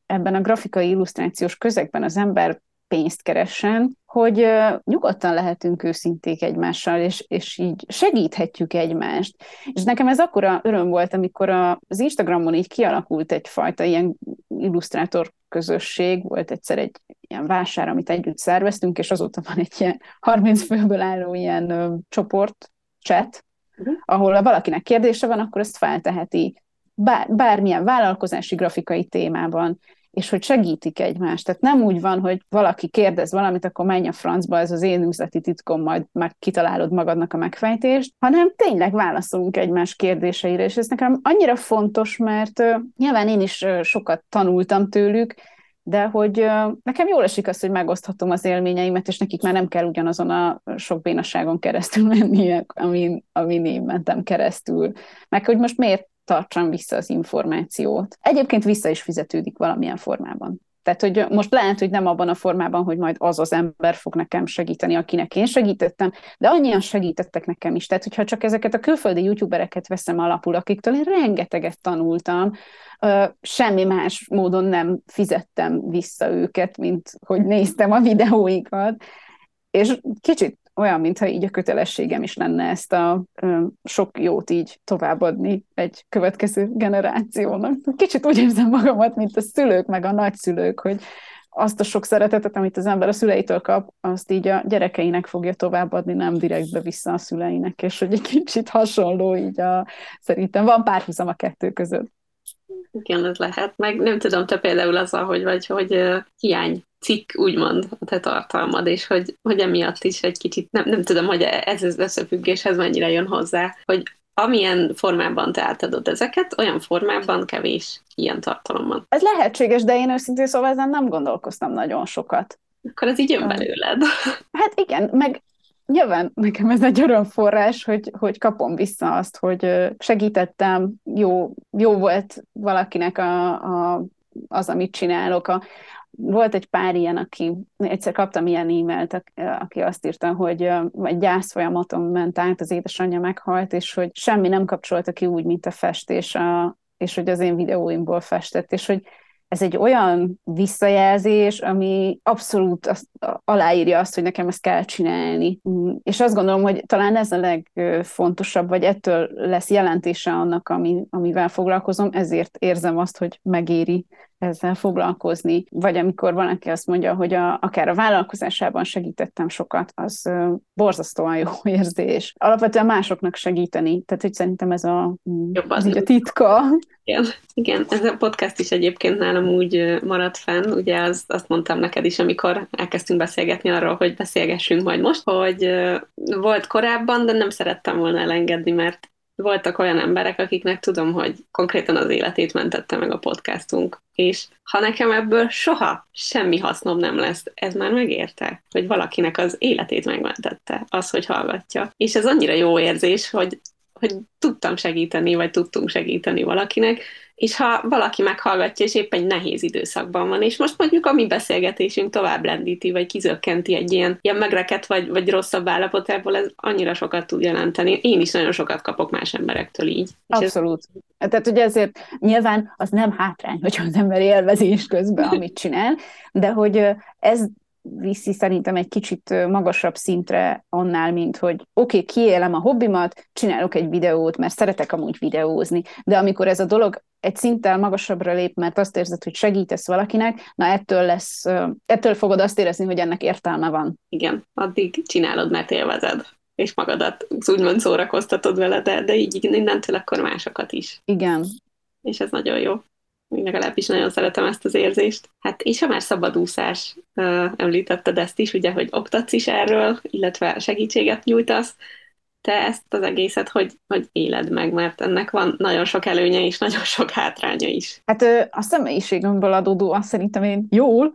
Speaker 2: ebben a grafikai illusztrációs közegben az ember pénzt keressen, hogy nyugodtan lehetünk őszinték egymással, és, és így segíthetjük egymást. És nekem ez akkora öröm volt, amikor az Instagramon így kialakult egyfajta ilyen illusztrátor közösség, volt egyszer egy ilyen vásár, amit együtt szerveztünk, és azóta van egy ilyen 30 főből álló ilyen ö, csoport, chat, uh-huh. ahol ha valakinek kérdése van, akkor ezt felteheti bár, bármilyen vállalkozási grafikai témában, és hogy segítik egymást. Tehát nem úgy van, hogy valaki kérdez valamit, akkor menj a francba, ez az én üzleti titkom, majd meg kitalálod magadnak a megfejtést, hanem tényleg válaszolunk egymás kérdéseire, és ez nekem annyira fontos, mert uh, nyilván én is sokat tanultam tőlük, de hogy nekem jól esik az, hogy megoszthatom az élményeimet, és nekik már nem kell ugyanazon a sok bénaságon keresztül mennie, amin, amin én mentem keresztül. Meg hogy most miért tartsam vissza az információt. Egyébként vissza is fizetődik valamilyen formában. Tehát, hogy most lehet, hogy nem abban a formában, hogy majd az az ember fog nekem segíteni, akinek én segítettem, de annyian segítettek nekem is. Tehát, hogyha csak ezeket a külföldi youtubereket veszem alapul, akiktől én rengeteget tanultam, semmi más módon nem fizettem vissza őket, mint hogy néztem a videóikat, és kicsit olyan, mintha így a kötelességem is lenne ezt a ö, sok jót így továbbadni egy következő generációnak. Kicsit úgy érzem magamat, mint a szülők, meg a nagyszülők, hogy azt a sok szeretetet, amit az ember a szüleitől kap, azt így a gyerekeinek fogja továbbadni, nem direktbe vissza a szüleinek, és hogy egy kicsit hasonló így a, szerintem van párhuzam a kettő között.
Speaker 1: Igen, ez lehet. Meg nem tudom, te például az, hogy vagy, hogy uh, hiány cikk, úgymond a te tartalmad, és hogy, hogy emiatt is egy kicsit, nem, nem tudom, hogy ez az összefüggéshez mennyire jön hozzá, hogy amilyen formában te átadod ezeket, olyan formában kevés ilyen tartalom van.
Speaker 2: Ez lehetséges, de én őszintén szóval ezen nem gondolkoztam nagyon sokat.
Speaker 1: Akkor ez így jön belőled.
Speaker 2: Hát igen, meg nyilván nekem ez egy örömforrás, hogy, hogy kapom vissza azt, hogy segítettem, jó, jó volt valakinek a, a, az, amit csinálok. A, volt egy pár ilyen, aki, egyszer kaptam ilyen e-mailt, aki azt írta, hogy egy gyász folyamaton ment át, az édesanyja meghalt, és hogy semmi nem kapcsolta ki úgy, mint a festés, a, és hogy az én videóimból festett, és hogy ez egy olyan visszajelzés, ami abszolút azt, aláírja azt, hogy nekem ezt kell csinálni. Mm, és azt gondolom, hogy talán ez a legfontosabb, vagy ettől lesz jelentése annak, ami, amivel foglalkozom, ezért érzem azt, hogy megéri ezzel foglalkozni. Vagy amikor van, aki azt mondja, hogy a, akár a vállalkozásában segítettem sokat, az borzasztóan jó érzés. Alapvetően másoknak segíteni. Tehát, hogy szerintem ez a, mm, Jobb az így a titka.
Speaker 1: Igen, igen, ez a podcast is egyébként nálam úgy maradt fenn, ugye az, azt mondtam neked is, amikor elkezdtünk beszélgetni arról, hogy beszélgessünk majd most, hogy volt korábban, de nem szerettem volna elengedni, mert voltak olyan emberek, akiknek tudom, hogy konkrétan az életét mentette meg a podcastunk. És ha nekem ebből soha semmi hasznom nem lesz, ez már megérte, hogy valakinek az életét megmentette, az, hogy hallgatja. És ez annyira jó érzés, hogy, hogy tudtam segíteni, vagy tudtunk segíteni valakinek, és ha valaki meghallgatja, és éppen egy nehéz időszakban van, és most mondjuk a mi beszélgetésünk tovább lendíti, vagy kizökkenti egy ilyen, ilyen megreket, vagy, vagy rosszabb állapotából, ez annyira sokat tud jelenteni. Én is nagyon sokat kapok más emberektől így.
Speaker 2: Abszolút. Ez... Tehát ugye ezért nyilván az nem hátrány, hogy az ember élvezés közben, amit csinál, de hogy ez viszi szerintem egy kicsit magasabb szintre annál, mint hogy oké, okay, kiélem a hobbimat, csinálok egy videót, mert szeretek amúgy videózni, de amikor ez a dolog egy szinttel magasabbra lép, mert azt érzed, hogy segítesz valakinek, na ettől lesz, ettől fogod azt érezni, hogy ennek értelme van.
Speaker 1: Igen, addig csinálod, mert élvezed és magadat úgymond szórakoztatod vele, de, de így innentől akkor másokat is.
Speaker 2: Igen.
Speaker 1: És ez nagyon jó. Én legalábbis nagyon szeretem ezt az érzést. Hát és ha már szabadúszás, említetted ezt is, ugye, hogy oktatsz is erről, illetve segítséget nyújtasz, te ezt az egészet hogy, hogy éled meg, mert ennek van nagyon sok előnye és nagyon sok hátránya is.
Speaker 2: Hát a személyiségemből adódóan szerintem én jól,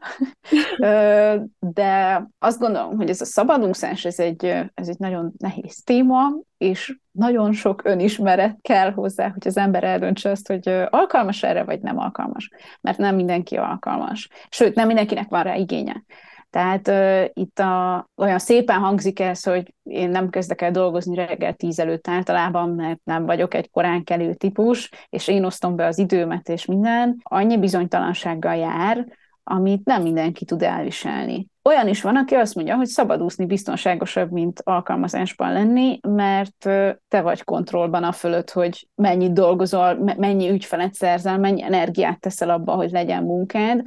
Speaker 2: de azt gondolom, hogy ez a szabadúszás, ez egy, ez egy nagyon nehéz téma, és nagyon sok önismeret kell hozzá, hogy az ember eldöntse azt, hogy alkalmas erre, vagy nem alkalmas. Mert nem mindenki alkalmas. Sőt, nem mindenkinek van rá igénye. Tehát uh, itt a, olyan szépen hangzik ez, hogy én nem kezdek el dolgozni reggel tíz előtt általában, mert nem vagyok egy korán kelő típus, és én osztom be az időmet és minden, annyi bizonytalansággal jár, amit nem mindenki tud elviselni. Olyan is van, aki azt mondja, hogy szabadúszni biztonságosabb, mint alkalmazásban lenni, mert te vagy kontrollban a fölött, hogy mennyit dolgozol, mennyi ügyfelet szerzel, mennyi energiát teszel abba, hogy legyen munkád.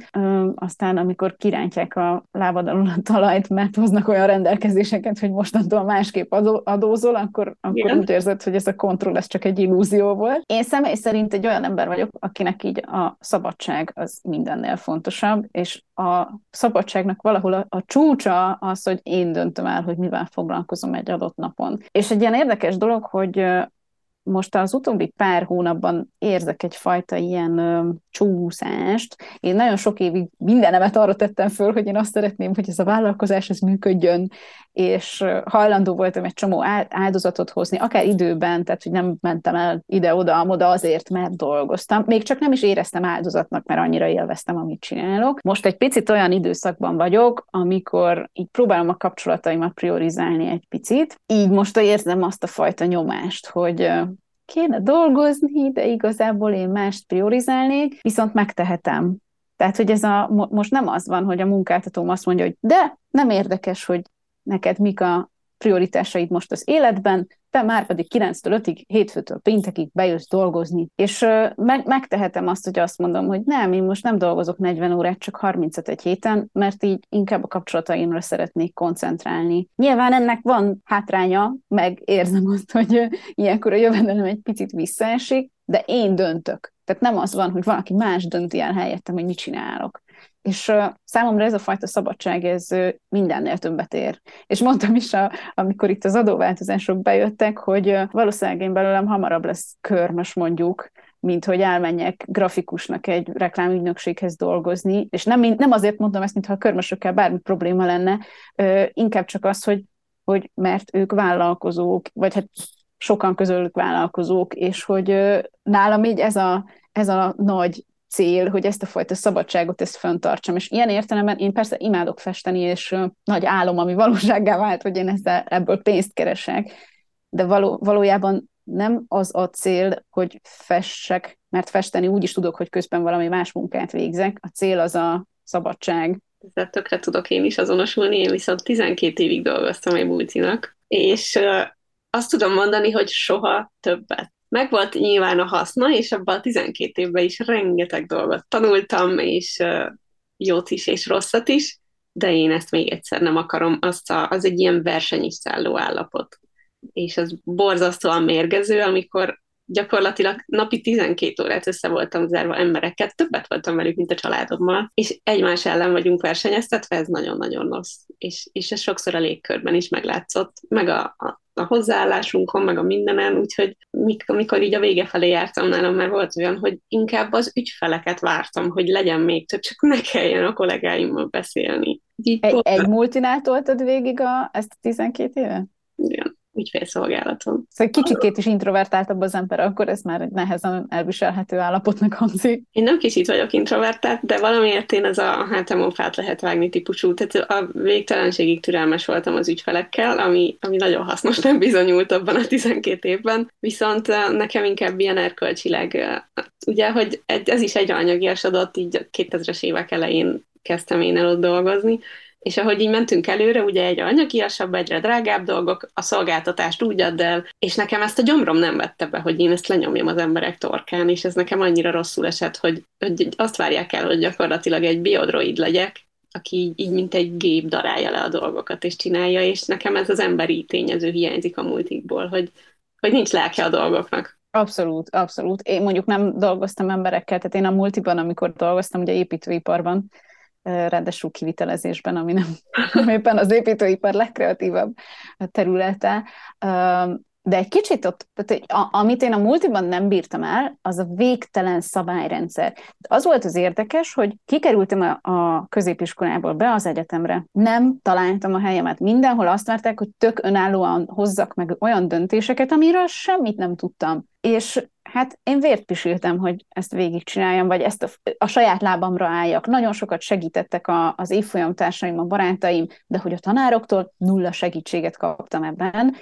Speaker 2: Aztán, amikor kirántják a lábad alul a talajt, mert hoznak olyan rendelkezéseket, hogy mostantól másképp adózol, akkor, akkor úgy érzed, hogy ez a kontroll, ez csak egy illúzió volt. Én személy szerint egy olyan ember vagyok, akinek így a szabadság az mindennél fontosabb, és a szabadságnak valahol a, a csúcsa az, hogy én döntöm el, hogy mivel foglalkozom egy adott napon. És egy ilyen érdekes dolog, hogy most az utóbbi pár hónapban érzek egyfajta ilyen ö, csúszást. Én nagyon sok évig mindenemet arra tettem föl, hogy én azt szeretném, hogy ez a vállalkozás ez működjön, és hajlandó voltam egy csomó áldozatot hozni, akár időben, tehát hogy nem mentem el ide-oda, oda azért, mert dolgoztam. Még csak nem is éreztem áldozatnak, mert annyira élveztem, amit csinálok. Most egy picit olyan időszakban vagyok, amikor így próbálom a kapcsolataimat priorizálni egy picit. Így most érzem azt a fajta nyomást, hogy kéne dolgozni, de igazából én mást priorizálnék, viszont megtehetem. Tehát, hogy ez a, most nem az van, hogy a munkáltatóm azt mondja, hogy de nem érdekes, hogy neked mik a prioritásaid most az életben, te már pedig 9-től 5-ig, hétfőtől péntekig bejössz dolgozni. És meg, megtehetem azt, hogy azt mondom, hogy nem, én most nem dolgozok 40 órát, csak 35 egy héten, mert így inkább a kapcsolataimra szeretnék koncentrálni. Nyilván ennek van hátránya, meg érzem azt, hogy ilyenkor a jövedelem egy picit visszaesik, de én döntök. Tehát nem az van, hogy valaki más dönti el helyettem, hogy mit csinálok. És számomra ez a fajta szabadság, ez mindennél többet ér. És mondtam is, a, amikor itt az adóváltozások bejöttek, hogy valószínűleg én belőlem hamarabb lesz körmös mondjuk, mint hogy elmenjek grafikusnak egy reklámügynökséghez dolgozni, és nem, nem azért mondom ezt, mintha a körmösökkel bármi probléma lenne, inkább csak az, hogy hogy mert ők vállalkozók, vagy hát sokan közülük vállalkozók, és hogy nálam így ez a, ez a nagy cél, hogy ezt a fajta szabadságot ezt föntartsam. És ilyen értelemben én persze imádok festeni, és nagy álom, ami valósággá vált, hogy én ezzel, ebből pénzt keresek, de való, valójában nem az a cél, hogy fessek, mert festeni úgy is tudok, hogy közben valami más munkát végzek. A cél az a szabadság.
Speaker 1: Ezzel tökre tudok én is azonosulni, én viszont 12 évig dolgoztam egy multinak, és azt tudom mondani, hogy soha többet. Megvolt nyilván a haszna, és abban a 12 évben is rengeteg dolgot tanultam, és jót is, és rosszat is, de én ezt még egyszer nem akarom, azt a, az egy ilyen versenyis szálló állapot. És az borzasztóan mérgező, amikor gyakorlatilag napi 12 órát össze voltam zárva embereket, többet voltam velük, mint a családommal, és egymás ellen vagyunk versenyeztetve, ez nagyon-nagyon rossz. És, és ez sokszor a légkörben is meglátszott, meg a, a, a hozzáállásunkon, meg a mindenen, úgyhogy mik, amikor így a vége felé jártam nálam, mert volt olyan, hogy inkább az ügyfeleket vártam, hogy legyen még több, csak ne kelljen a kollégáimmal beszélni.
Speaker 2: Így egy, egy multinál toltad végig a, ezt a 12 éve?
Speaker 1: Ügyfélszolgálaton.
Speaker 2: Szóval kicsikét is introvertáltabb az ember, akkor ez már egy nehezen elviselhető állapotnak hangzik.
Speaker 1: Én nem kicsit vagyok introvertált, de valamiért én ez a hátamon fát lehet vágni típusú. Tehát a végtelenségig türelmes voltam az ügyfelekkel, ami, ami nagyon hasznos nem bizonyult abban a 12 évben. Viszont nekem inkább ilyen erkölcsileg, ugye, hogy ez is egyre anyagiasodott, így a 2000-es évek elején kezdtem én el ott dolgozni, és ahogy így mentünk előre, ugye egyre anyagiasabb, egyre drágább dolgok, a szolgáltatást úgy add el, és nekem ezt a gyomrom nem vette be, hogy én ezt lenyomjam az emberek torkán, és ez nekem annyira rosszul esett, hogy, hogy azt várják el, hogy gyakorlatilag egy biodroid legyek, aki így, így mint egy gép darálja le a dolgokat és csinálja, és nekem ez az emberi tényező hiányzik a multikból, hogy, hogy nincs lelke a dolgoknak.
Speaker 2: Abszolút, abszolút. Én mondjuk nem dolgoztam emberekkel, tehát én a multiban, amikor dolgoztam, ugye építőiparban, ráadásul kivitelezésben, ami nem, nem éppen az építőipar legkreatívabb területe. De egy kicsit ott, tehát, amit én a multiban nem bírtam el, az a végtelen szabályrendszer. Az volt az érdekes, hogy kikerültem a, a középiskolából be az egyetemre. Nem találtam a helyemet. Mindenhol azt várták, hogy tök önállóan hozzak meg olyan döntéseket, amiről semmit nem tudtam. És hát én vért pisültem, hogy ezt végigcsináljam, vagy ezt a, a saját lábamra álljak. Nagyon sokat segítettek a, az évfolyam társaim, a barátaim, de hogy a tanároktól nulla segítséget kaptam ebben,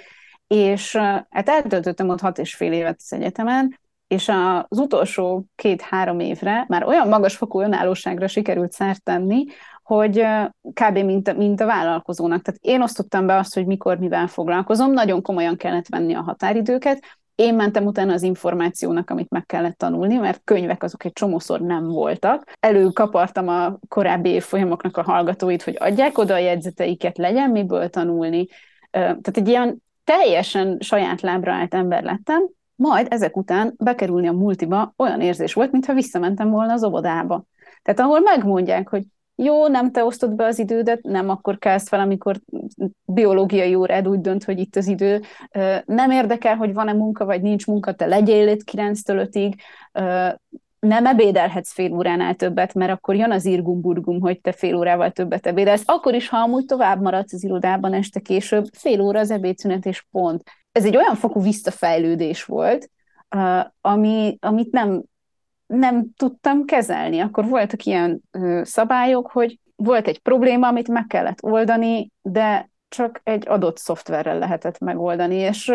Speaker 2: és hát eltöltöttem ott hat és fél évet az egyetemen, és az utolsó két-három évre már olyan magasfokú önállóságra sikerült szert tenni, hogy kb. Mint a, mint a vállalkozónak. Tehát én osztottam be azt, hogy mikor mivel foglalkozom, nagyon komolyan kellett venni a határidőket, én mentem utána az információnak, amit meg kellett tanulni, mert könyvek azok egy csomószor nem voltak. Előkapartam a korábbi folyamoknak a hallgatóit, hogy adják oda a jegyzeteiket, legyen miből tanulni. Tehát egy ilyen teljesen saját lábra állt ember lettem, majd ezek után bekerülni a multiba olyan érzés volt, mintha visszamentem volna az óvodába. Tehát ahol megmondják, hogy jó, nem te osztod be az idődet, nem akkor kezd fel, amikor biológiai órád úgy dönt, hogy itt az idő. Nem érdekel, hogy van-e munka, vagy nincs munka, te legyél itt 9-től 5-ig, nem ebédelhetsz fél óránál többet, mert akkor jön az irgumburgum, hogy te fél órával többet ebédelsz. Akkor is, ha amúgy tovább maradsz az irodában este később, fél óra az ebédszünet és pont. Ez egy olyan fokú visszafejlődés volt, ami, amit nem nem tudtam kezelni. Akkor voltak ilyen ö, szabályok, hogy volt egy probléma, amit meg kellett oldani, de csak egy adott szoftverrel lehetett megoldani, és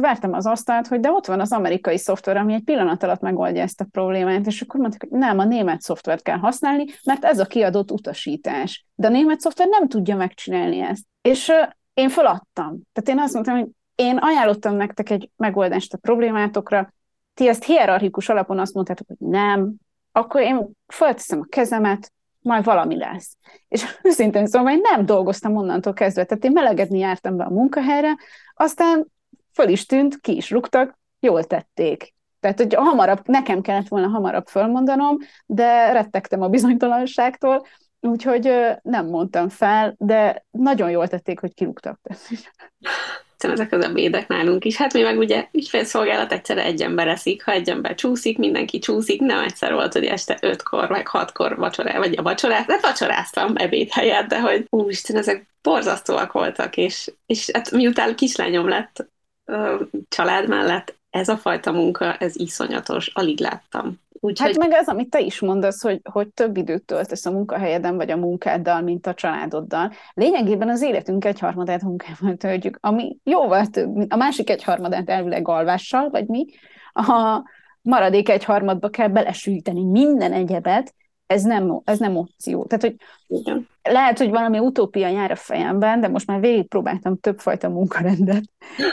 Speaker 2: vártam az asztalt, hogy de ott van az amerikai szoftver, ami egy pillanat alatt megoldja ezt a problémát, és akkor mondták, hogy nem, a német szoftvert kell használni, mert ez a kiadott utasítás. De a német szoftver nem tudja megcsinálni ezt. És én feladtam. Tehát én azt mondtam, hogy én ajánlottam nektek egy megoldást a problémátokra, ti ezt hierarchikus alapon azt mondtátok, hogy nem, akkor én felteszem a kezemet, majd valami lesz. És őszintén szóval én nem dolgoztam onnantól kezdve, tehát én melegedni jártam be a munkahelyre, aztán föl is tűnt, ki is rúgtak, jól tették. Tehát, hogy hamarabb, nekem kellett volna hamarabb fölmondanom, de rettegtem a bizonytalanságtól, úgyhogy nem mondtam fel, de nagyon jól tették, hogy kirúgtak.
Speaker 1: Ezek az ebédek nálunk is. Hát mi meg ugye ügyfélszolgálat egyszerre egy ember eszik, ha egy ember csúszik, mindenki csúszik, nem egyszer volt, hogy este ötkor, vagy hatkor vacsorá, vagy a vacsorát, nem vacsoráztam ebéd helyett, de hogy úristen, ezek borzasztóak voltak, és, és hát miután kislányom lett család mellett, ez a fajta munka, ez iszonyatos, alig láttam.
Speaker 2: Úgyhogy... Hát meg az, amit te is mondasz, hogy, hogy több időt töltesz a munkahelyeden, vagy a munkáddal, mint a családoddal. Lényegében az életünk egyharmadát munkával töltjük, ami jóval több, a másik egyharmadát elvileg alvással, vagy mi, a maradék egyharmadba kell belesülteni minden egyebet, ez nem, ez nem opció. Tehát, hogy Igen. lehet, hogy valami utópia jár a fejemben, de most már végigpróbáltam többfajta munkarendet,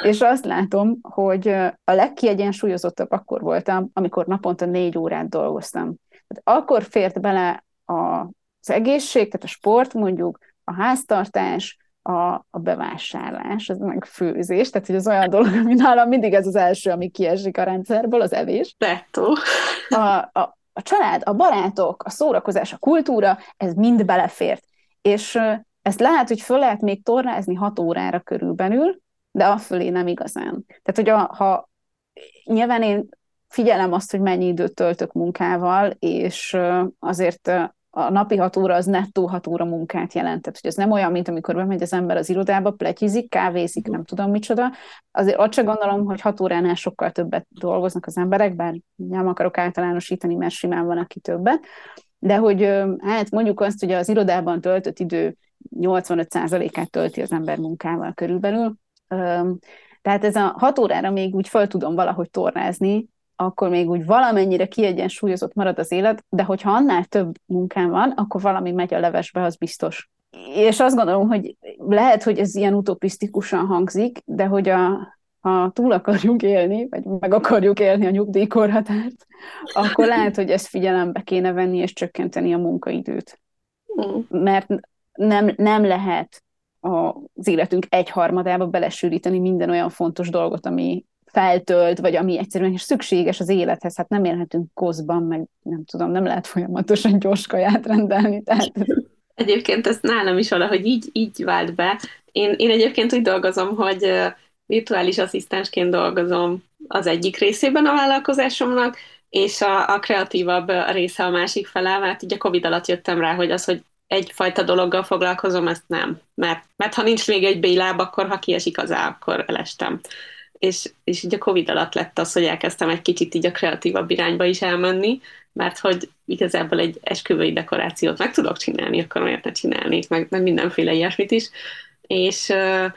Speaker 2: és azt látom, hogy a legkiegyensúlyozottabb akkor voltam, amikor naponta négy órát dolgoztam. Tehát akkor fért bele a, az egészség, tehát a sport mondjuk, a háztartás, a, a bevásárlás, az meg főzés, tehát hogy az olyan dolog, ami nálam mindig ez az első, ami kiesik a rendszerből, az evés.
Speaker 1: Tettó.
Speaker 2: A, a, a család, a barátok, a szórakozás, a kultúra, ez mind belefért. És ezt lehet, hogy föl lehet még tornázni hat órára körülbelül, de afölé nem igazán. Tehát, hogy a, ha nyilván én figyelem azt, hogy mennyi időt töltök munkával, és azért a napi hat óra az nettó hat óra munkát jelent. Tehát, hogy ez nem olyan, mint amikor bemegy az ember az irodába, pletyizik, kávézik, nem tudom micsoda. Azért ott csak gondolom, hogy hat óránál sokkal többet dolgoznak az emberek, bár nem akarok általánosítani, mert simán van, aki többet. De hogy hát mondjuk azt, hogy az irodában töltött idő 85%-át tölti az ember munkával körülbelül. Tehát ez a hat órára még úgy fel tudom valahogy tornázni, akkor még úgy valamennyire kiegyensúlyozott marad az élet, de hogyha annál több munkám van, akkor valami megy a levesbe, az biztos. És azt gondolom, hogy lehet, hogy ez ilyen utopisztikusan hangzik, de hogy a, ha túl akarjuk élni, vagy meg akarjuk élni a nyugdíjkorhatárt, akkor lehet, hogy ezt figyelembe kéne venni, és csökkenteni a munkaidőt. Mm. Mert nem, nem lehet az életünk egyharmadába belesűríteni minden olyan fontos dolgot, ami feltölt, vagy ami egyszerűen is szükséges az élethez. Hát nem élhetünk koszban, meg nem tudom, nem lehet folyamatosan gyors kaját rendelni. Tehát...
Speaker 1: Egyébként ez nálam is valahogy így, így vált be. Én, én egyébként úgy dolgozom, hogy virtuális asszisztensként dolgozom az egyik részében a vállalkozásomnak, és a, a kreatívabb része a másik fele, mert így a Covid alatt jöttem rá, hogy az, hogy egyfajta dologgal foglalkozom, ezt nem. Mert, mert ha nincs még egy béláb, akkor ha kiesik az á, akkor elestem és, és így a Covid alatt lett az, hogy elkezdtem egy kicsit így a kreatívabb irányba is elmenni, mert hogy igazából egy esküvői dekorációt meg tudok csinálni, akkor miért ne csinálnék, meg, meg mindenféle ilyesmit is. És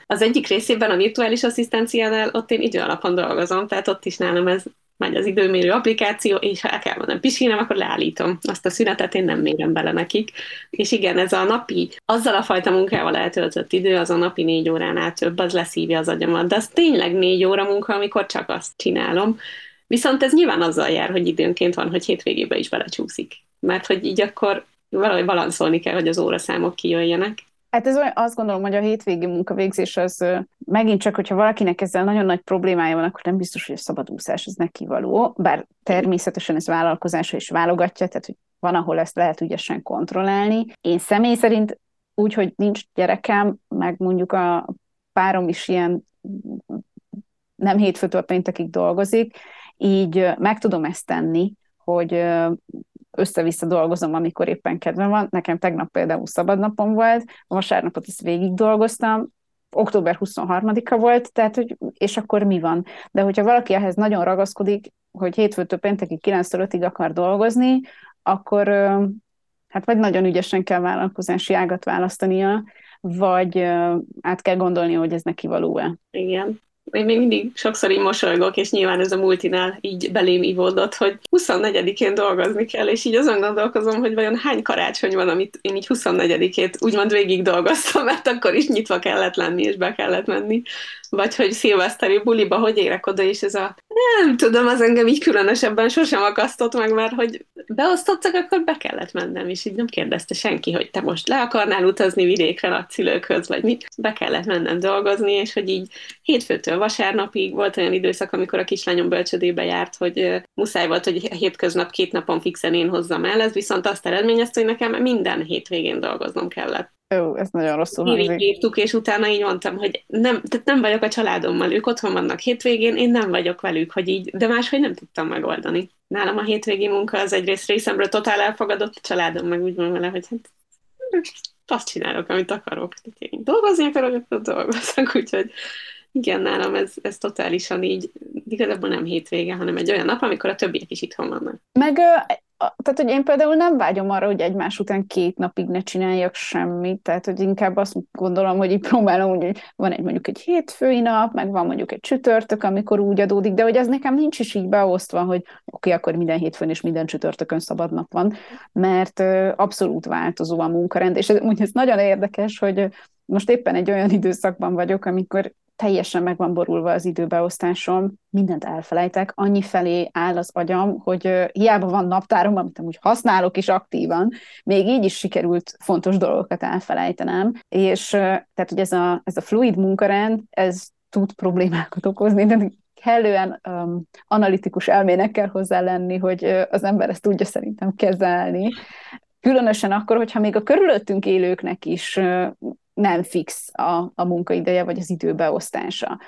Speaker 1: az egyik részében a virtuális asszisztenciánál ott én idő alapon dolgozom, tehát ott is nálam ez megy az időmérő applikáció, és ha el kell mondanom pisínem, akkor leállítom. Azt a szünetet én nem mérem bele nekik. És igen, ez a napi, azzal a fajta munkával eltöltött idő, az a napi négy óránál több, az leszívja az agyamat. De az tényleg négy óra munka, amikor csak azt csinálom. Viszont ez nyilván azzal jár, hogy időnként van, hogy hétvégébe is belecsúszik. Mert hogy így akkor valahogy balanszolni kell, hogy az óraszámok kijöjjenek.
Speaker 2: Hát ez olyan, azt gondolom, hogy a hétvégi munkavégzés az megint csak, hogyha valakinek ezzel nagyon nagy problémája van, akkor nem biztos, hogy a szabadúszás az neki való, bár természetesen ez vállalkozása is válogatja, tehát hogy van, ahol ezt lehet ügyesen kontrollálni. Én személy szerint úgy, hogy nincs gyerekem, meg mondjuk a párom is ilyen nem hétfőtől péntekig dolgozik, így meg tudom ezt tenni, hogy össze-vissza dolgozom, amikor éppen kedvem van. Nekem tegnap például szabadnapom volt, vasárnapot ezt végig dolgoztam, október 23-a volt, tehát, hogy, és akkor mi van? De hogyha valaki ehhez nagyon ragaszkodik, hogy hétfőtől péntekig 9-5-ig akar dolgozni, akkor hát vagy nagyon ügyesen kell vállalkozási ágat választania, vagy át kell gondolni, hogy ez neki való-e.
Speaker 1: Igen én még mindig sokszor így mosolygok, és nyilván ez a multinál így belém ivódott, hogy 24-én dolgozni kell, és így azon gondolkozom, hogy vajon hány karácsony van, amit én így 24-ét úgymond végig dolgoztam, mert akkor is nyitva kellett lenni, és be kellett menni vagy hogy szilveszteri buliba hogy érek oda, és ez a nem tudom, az engem így különösebben sosem akasztott meg, mert hogy beosztottak, akkor be kellett mennem, és így nem kérdezte senki, hogy te most le akarnál utazni vidékre nagyszülőkhöz, vagy mit, be kellett mennem dolgozni, és hogy így hétfőtől vasárnapig volt olyan időszak, amikor a kislányom bölcsödébe járt, hogy muszáj volt, hogy hétköznap két napon fixen én hozzam el, ez viszont azt eredményezte, hogy nekem minden hétvégén dolgoznom kellett.
Speaker 2: Ó, ez nagyon rosszul hangzik.
Speaker 1: írtuk, és utána így mondtam, hogy nem, tehát nem vagyok a családommal, ők otthon vannak hétvégén, én nem vagyok velük, hogy így, de máshogy nem tudtam megoldani. Nálam a hétvégi munka az egyrészt részemről totál elfogadott, a családom meg úgy van vele, hogy hát azt csinálok, amit akarok. Én dolgozni akarok, akkor dolgozok, úgyhogy igen, nálam ez, ez totálisan így, igazából nem hétvége, hanem egy olyan nap, amikor a többiek is itthon vannak.
Speaker 2: Meg, tehát, hogy én például nem vágyom arra, hogy egymás után két napig ne csináljak semmit, tehát, hogy inkább azt gondolom, hogy így próbálom, hogy van egy mondjuk egy hétfői nap, meg van mondjuk egy csütörtök, amikor úgy adódik, de hogy ez nekem nincs is így beosztva, hogy oké, okay, akkor minden hétfőn és minden csütörtökön szabad nap van, mert abszolút változó a munkarend, és ez, ez nagyon érdekes, hogy most éppen egy olyan időszakban vagyok, amikor teljesen meg van borulva az időbeosztásom, mindent elfelejtek, annyi felé áll az agyam, hogy hiába van naptárom, amit amúgy használok is aktívan, még így is sikerült fontos dolgokat elfelejtenem, és tehát, hogy ez a, ez a fluid munkarend, ez tud problémákat okozni, de kellően um, analitikus elmének kell hozzá lenni, hogy az ember ezt tudja szerintem kezelni. Különösen akkor, hogyha még a körülöttünk élőknek is nem fix a, a munkaideje, vagy az időbeosztása.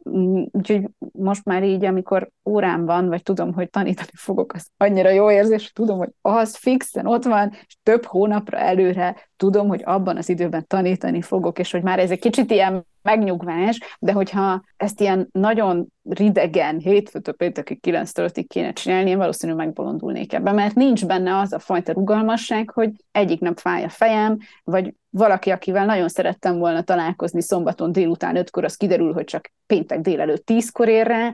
Speaker 2: Úgyhogy most már így, amikor órám van, vagy tudom, hogy tanítani fogok, az annyira jó érzés, tudom, hogy az fixen ott van, és több hónapra előre tudom, hogy abban az időben tanítani fogok, és hogy már ez egy kicsit ilyen megnyugvás, de hogyha ezt ilyen nagyon ridegen, hétfőtől péntekig 9-től 5-ig kéne csinálni, én valószínűleg megbolondulnék ebbe, mert nincs benne az a fajta rugalmasság, hogy egyik nap fáj a fejem, vagy valaki, akivel nagyon szerettem volna találkozni szombaton délután 5-kor, az kiderül, hogy csak péntek délelőtt 10-kor ér rá,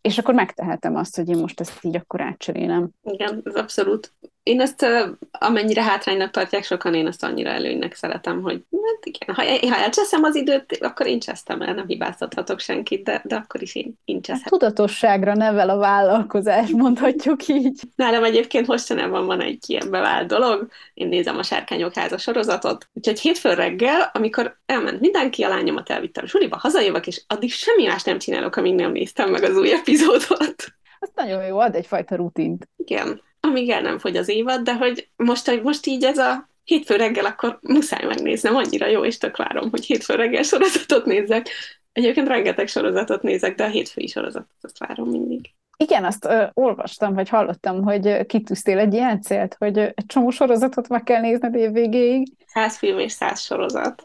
Speaker 2: és akkor megtehetem azt, hogy én most ezt így akkor átcserélem.
Speaker 1: Igen, ez abszolút. Én ezt amennyire hátránynak tartják sokan, én ezt annyira előnynek szeretem, hogy hát igen, ha, ha elcseszem az időt, akkor én csesztem el, nem hibáztathatok senkit, de, de akkor is én, én
Speaker 2: Hát
Speaker 1: cseszem.
Speaker 2: tudatosságra nevel a vállalkozás, mondhatjuk így.
Speaker 1: Nálam egyébként mostanában van egy ilyen bevált dolog, én nézem a Sárkányok háza sorozatot, úgyhogy hétfőn reggel, amikor elment mindenki, a lányomat elvittem suliba, hazajövök, és addig semmi más nem csinálok, amíg nem néztem meg az új epizódot.
Speaker 2: Az nagyon jó, ad egyfajta rutint.
Speaker 1: Igen, amíg el nem fogy az évad, de hogy most, hogy most így ez a hétfő reggel, akkor muszáj megnéznem, annyira jó, és tök várom, hogy hétfő reggel sorozatot nézzek. Egyébként rengeteg sorozatot nézek, de a hétfői sorozatot várom mindig.
Speaker 2: Igen, azt ö, olvastam, vagy hallottam, hogy kitűztél egy ilyen célt, hogy egy csomó sorozatot meg kell nézned évvégéig.
Speaker 1: Száz film és száz sorozat.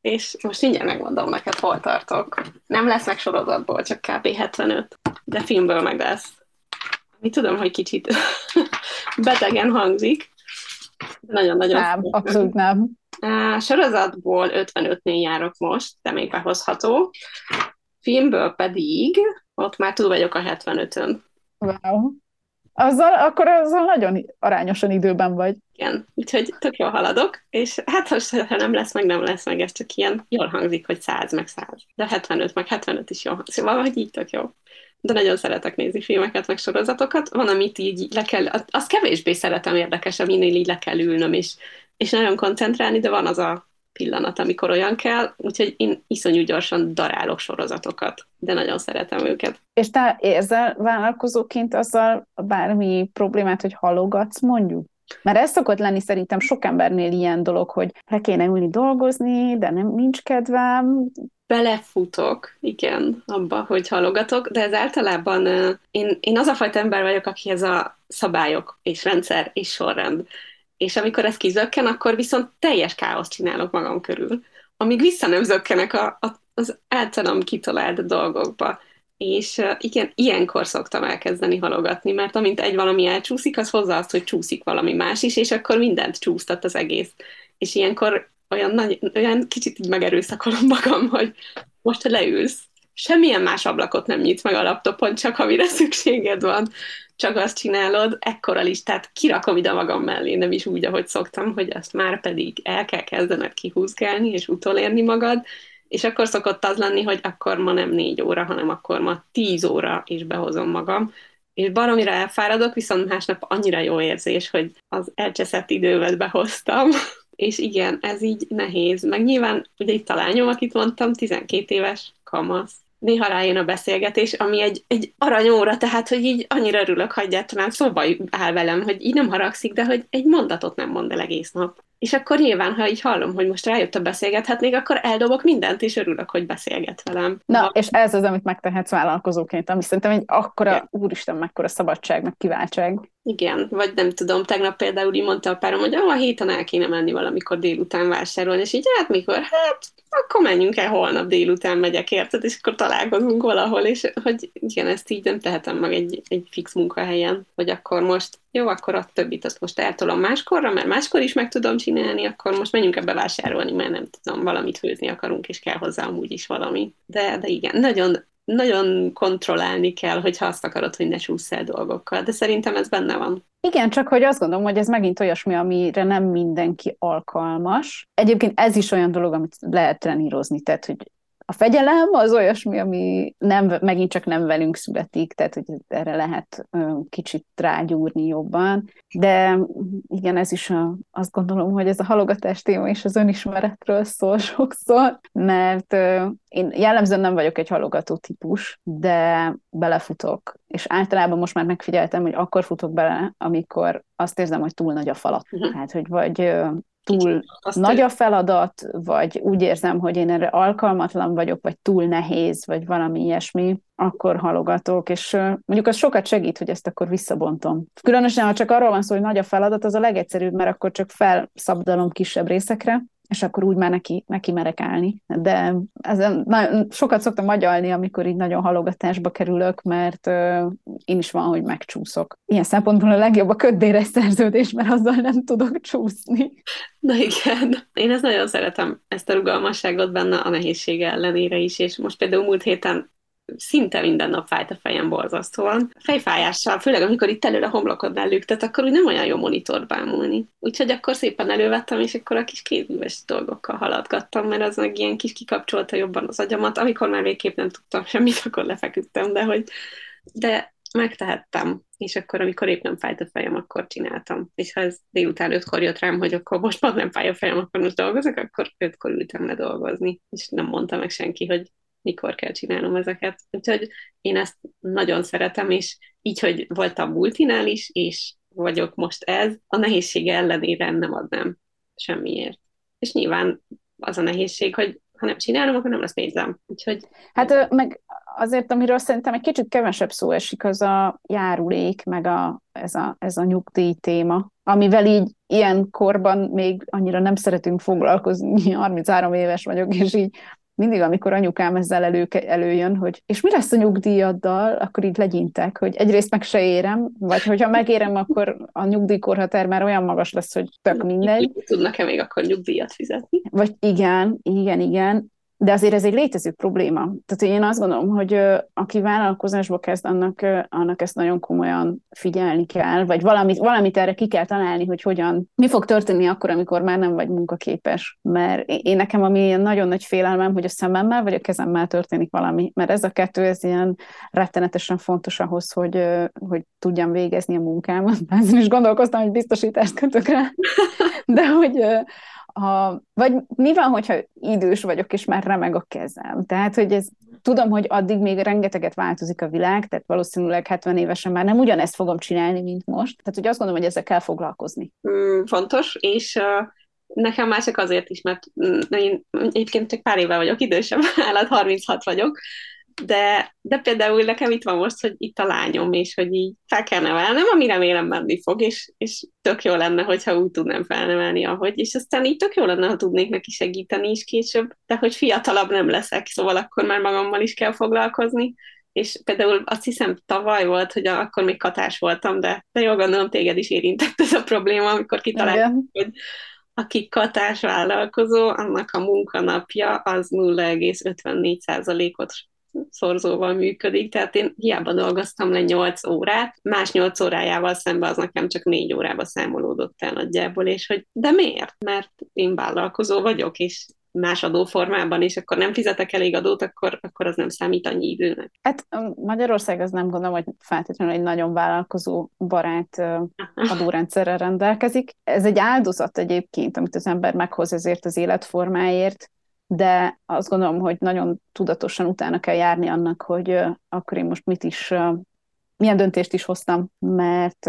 Speaker 1: És most mindjárt megmondom neked, hol tartok. Nem lesz meg sorozatból, csak kb. 75, de filmből meg lesz. Mi tudom, hogy kicsit betegen hangzik. Nagyon-nagyon
Speaker 2: Nem,
Speaker 1: szeretem.
Speaker 2: abszolút nem.
Speaker 1: Á, sorozatból 55-nél járok most, de még behozható. Filmből pedig, ott már túl vagyok a 75-ön.
Speaker 2: Wow. Azzal, akkor azzal nagyon arányosan időben vagy.
Speaker 1: Igen, úgyhogy tök jól haladok, és hát most, ha nem lesz meg, nem lesz meg, ez csak ilyen jól hangzik, hogy 100 meg 100. De 75 meg 75 is jó hangzik, szóval valahogy így tök jó. De nagyon szeretek nézni filmeket, meg sorozatokat. Van, amit így le kell, azt kevésbé szeretem érdekes, minél így le kell ülnöm, és, és nagyon koncentrálni, de van az a pillanat, amikor olyan kell, úgyhogy én iszonyú gyorsan darálok sorozatokat, de nagyon szeretem őket.
Speaker 2: És te érzel vállalkozóként azzal bármi problémát, hogy halogatsz, mondjuk? Mert ez szokott lenni szerintem sok embernél ilyen dolog, hogy le kéne ülni dolgozni, de nem nincs kedvem.
Speaker 1: Belefutok, igen, abba, hogy halogatok, de ez általában én, én az a fajta ember vagyok, akihez a szabályok és rendszer és sorrend. És amikor ez kizökken, akkor viszont teljes káoszt csinálok magam körül. Amíg vissza nem zökkenek a, a, az általam kitalált dolgokba. És igen, ilyenkor szoktam elkezdeni halogatni, mert amint egy valami elcsúszik, az hozza azt, hogy csúszik valami más is, és akkor mindent csúsztat az egész. És ilyenkor olyan, nagy, olyan kicsit így megerőszakolom magam, hogy most, leülsz, semmilyen más ablakot nem nyitsz meg a laptopon, csak amire szükséged van, csak azt csinálod, ekkora listát kirakom ide magam mellé, nem is úgy, ahogy szoktam, hogy azt már pedig el kell kezdened kihúzgálni, és utolérni magad, és akkor szokott az lenni, hogy akkor ma nem négy óra, hanem akkor ma tíz óra, és behozom magam, és baromira elfáradok, viszont másnap annyira jó érzés, hogy az elcseszett idővet behoztam, és igen, ez így nehéz. Meg nyilván, ugye itt a lányom, akit mondtam, 12 éves kamasz. Néha rájön a beszélgetés, ami egy, egy aranyóra, tehát, hogy így annyira örülök, hogy egyáltalán szóba áll velem, hogy így nem haragszik, de hogy egy mondatot nem mond el egész nap. És akkor nyilván, ha így hallom, hogy most rájött a beszélgethetnék, akkor eldobok mindent, és örülök, hogy beszélget velem.
Speaker 2: Na, ha... és ez az, amit megtehetsz vállalkozóként, ami szerintem egy akkora, ja. úristen, mekkora szabadság, meg kiváltság.
Speaker 1: Igen, vagy nem tudom, tegnap például így mondta a párom, hogy ah, a héten el kéne menni valamikor délután vásárolni, és így hát mikor? Hát akkor menjünk el, holnap délután megyek, érted, és akkor találkozunk valahol, és hogy igen, ezt így nem tehetem meg egy, egy fix munkahelyen, hogy akkor most jó, akkor a többit azt most eltolom máskorra, mert máskor is meg tudom csinálni, akkor most menjünk ebbe vásárolni, mert nem tudom, valamit főzni akarunk, és kell hozzá amúgy is valami. De, de igen, nagyon, nagyon kontrollálni kell, hogyha azt akarod, hogy ne csúsz el dolgokkal, de szerintem ez benne van.
Speaker 2: Igen, csak hogy azt gondolom, hogy ez megint olyasmi, amire nem mindenki alkalmas. Egyébként ez is olyan dolog, amit lehet trenírozni, tehát hogy a fegyelem az olyasmi, ami nem, megint csak nem velünk születik, tehát hogy erre lehet kicsit rágyúrni jobban. De igen, ez is a, azt gondolom, hogy ez a halogatás téma és az önismeretről szól sokszor, mert én jellemzően nem vagyok egy halogató típus, de belefutok. És általában most már megfigyeltem, hogy akkor futok bele, amikor azt érzem, hogy túl nagy a falat. Uh-huh. Tehát, hogy vagy túl Azt nagy a feladat, vagy úgy érzem, hogy én erre alkalmatlan vagyok, vagy túl nehéz, vagy valami ilyesmi, akkor halogatok, és mondjuk az sokat segít, hogy ezt akkor visszabontom. Különösen, ha csak arról van szó, hogy nagy a feladat, az a legegyszerűbb, mert akkor csak felszabdalom kisebb részekre, és akkor úgy már neki, neki merek állni. De ezen nagyon, sokat szoktam agyalni, amikor így nagyon halogatásba kerülök, mert uh, én is van, hogy megcsúszok. Ilyen szempontból a legjobb a köddéres szerződés, mert azzal nem tudok csúszni.
Speaker 1: Na igen, én ezt nagyon szeretem, ezt a rugalmasságot benne a nehézsége ellenére is, és most például múlt héten szinte minden nap fájt a fejem borzasztóan. Fejfájással, főleg amikor itt előre a homlokodnál lüktet, akkor úgy nem olyan jó monitort bámulni. Úgyhogy akkor szépen elővettem, és akkor a kis kézműves dolgokkal haladgattam, mert az meg ilyen kis kikapcsolta jobban az agyamat. Amikor már végképp nem tudtam semmit, akkor lefeküdtem, de hogy de megtehettem, és akkor, amikor épp nem fájt a fejem, akkor csináltam. És ha ez délután ötkor jött rám, hogy akkor most már nem fáj a fejem, akkor most dolgozok, akkor ötkor ültem le dolgozni. És nem mondta meg senki, hogy mikor kell csinálnom ezeket. Úgyhogy én ezt nagyon szeretem, és így, hogy voltam multinál is, és vagyok most ez, a nehézsége ellenére nem adnám semmiért. És nyilván az a nehézség, hogy ha nem csinálom, akkor nem lesz pénzem. Úgyhogy...
Speaker 2: Hát meg azért, amiről szerintem egy kicsit kevesebb szó esik, az a járulék, meg a, ez, a, ez a nyugdíj téma, amivel így ilyen korban még annyira nem szeretünk foglalkozni, 33 éves vagyok, és így mindig, amikor anyukám ezzel elő, előjön, hogy és mi lesz a nyugdíjaddal, akkor így legyintek, hogy egyrészt meg se érem, vagy hogyha megérem, akkor a nyugdíjkorhatár már olyan magas lesz, hogy tök mindegy.
Speaker 1: Tudnak-e még akkor nyugdíjat fizetni?
Speaker 2: Vagy igen, igen, igen. De azért ez egy létező probléma. Tehát én azt gondolom, hogy aki vállalkozásba kezd, annak, annak ezt nagyon komolyan figyelni kell, vagy valamit, valamit erre ki kell találni, hogy hogyan, mi fog történni akkor, amikor már nem vagy munkaképes. Mert én nekem ami nagyon nagy félelmem, hogy a szememmel vagy a kezemmel történik valami, mert ez a kettő, ez ilyen rettenetesen fontos ahhoz, hogy, hogy tudjam végezni a munkámat. Ezen is gondolkoztam, hogy biztosítást kötök rá, de hogy, ha, vagy mi van, hogyha idős vagyok, és már remeg a kezem? Tehát, hogy ez, tudom, hogy addig még rengeteget változik a világ, tehát valószínűleg 70 évesen már nem ugyanezt fogom csinálni, mint most. Tehát, hogy azt gondolom, hogy ezzel kell foglalkozni.
Speaker 1: Mm, fontos, és uh, nekem már csak azért is, mert mm, én egyébként csak pár éve vagyok idősebb, állat 36 vagyok, de, de például nekem itt van most, hogy itt a lányom, és hogy így fel kell nevelnem, ami remélem menni fog, és, és tök jó lenne, hogyha úgy tudnám felnevelni, ahogy, és aztán így tök jó lenne, ha tudnék neki segíteni is később, de hogy fiatalabb nem leszek, szóval akkor már magammal is kell foglalkozni, és például azt hiszem tavaly volt, hogy akkor még katás voltam, de, de jól gondolom téged is érintett ez a probléma, amikor kitaláltam, hogy aki katás vállalkozó, annak a munkanapja az 0,54%-ot szorzóval működik, tehát én hiába dolgoztam le 8 órát, más 8 órájával szemben az nekem csak 4 órába számolódott el nagyjából, és hogy de miért? Mert én vállalkozó vagyok, és más adóformában, és akkor nem fizetek elég adót, akkor, akkor az nem számít annyi időnek.
Speaker 2: Hát Magyarország az nem gondolom, hogy feltétlenül egy nagyon vállalkozó barát adórendszerrel rendelkezik. Ez egy áldozat egyébként, amit az ember meghoz ezért az életformáért, de azt gondolom, hogy nagyon tudatosan utána kell járni annak, hogy akkor én most mit is, milyen döntést is hoztam, mert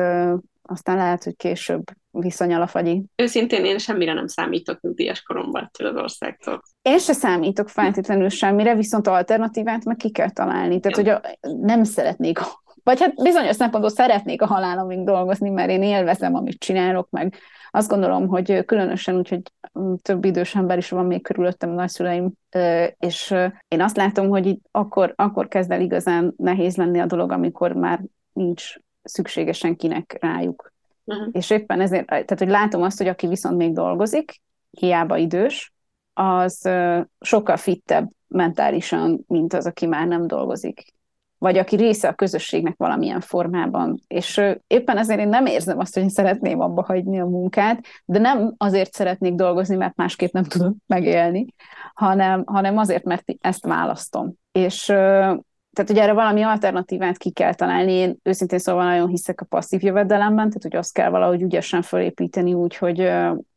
Speaker 2: aztán lehet, hogy később viszonyal a fagyi.
Speaker 1: Őszintén én semmire nem számítok nyugdíjas koromban ettől az országtól.
Speaker 2: Én se számítok feltétlenül semmire, viszont alternatívát meg ki kell találni. Tehát, hogy a, nem szeretnék vagy hát bizonyos szempontból szeretnék a halálomig dolgozni, mert én élvezem, amit csinálok, meg azt gondolom, hogy különösen úgy, hogy több idős ember is van még körülöttem, nagyszüleim, és én azt látom, hogy itt akkor, akkor kezd el igazán nehéz lenni a dolog, amikor már nincs szükségesen kinek rájuk. Uh-huh. És éppen ezért, tehát hogy látom azt, hogy aki viszont még dolgozik, hiába idős, az sokkal fittebb mentálisan, mint az, aki már nem dolgozik vagy aki része a közösségnek valamilyen formában. És éppen ezért én nem érzem azt, hogy szeretném abba hagyni a munkát, de nem azért szeretnék dolgozni, mert másképp nem tudok megélni, hanem, hanem azért, mert ezt választom. És tehát, hogy erre valami alternatívát ki kell találni. Én őszintén szóval nagyon hiszek a passzív jövedelemben, tehát hogy azt kell valahogy ügyesen fölépíteni úgy, hogy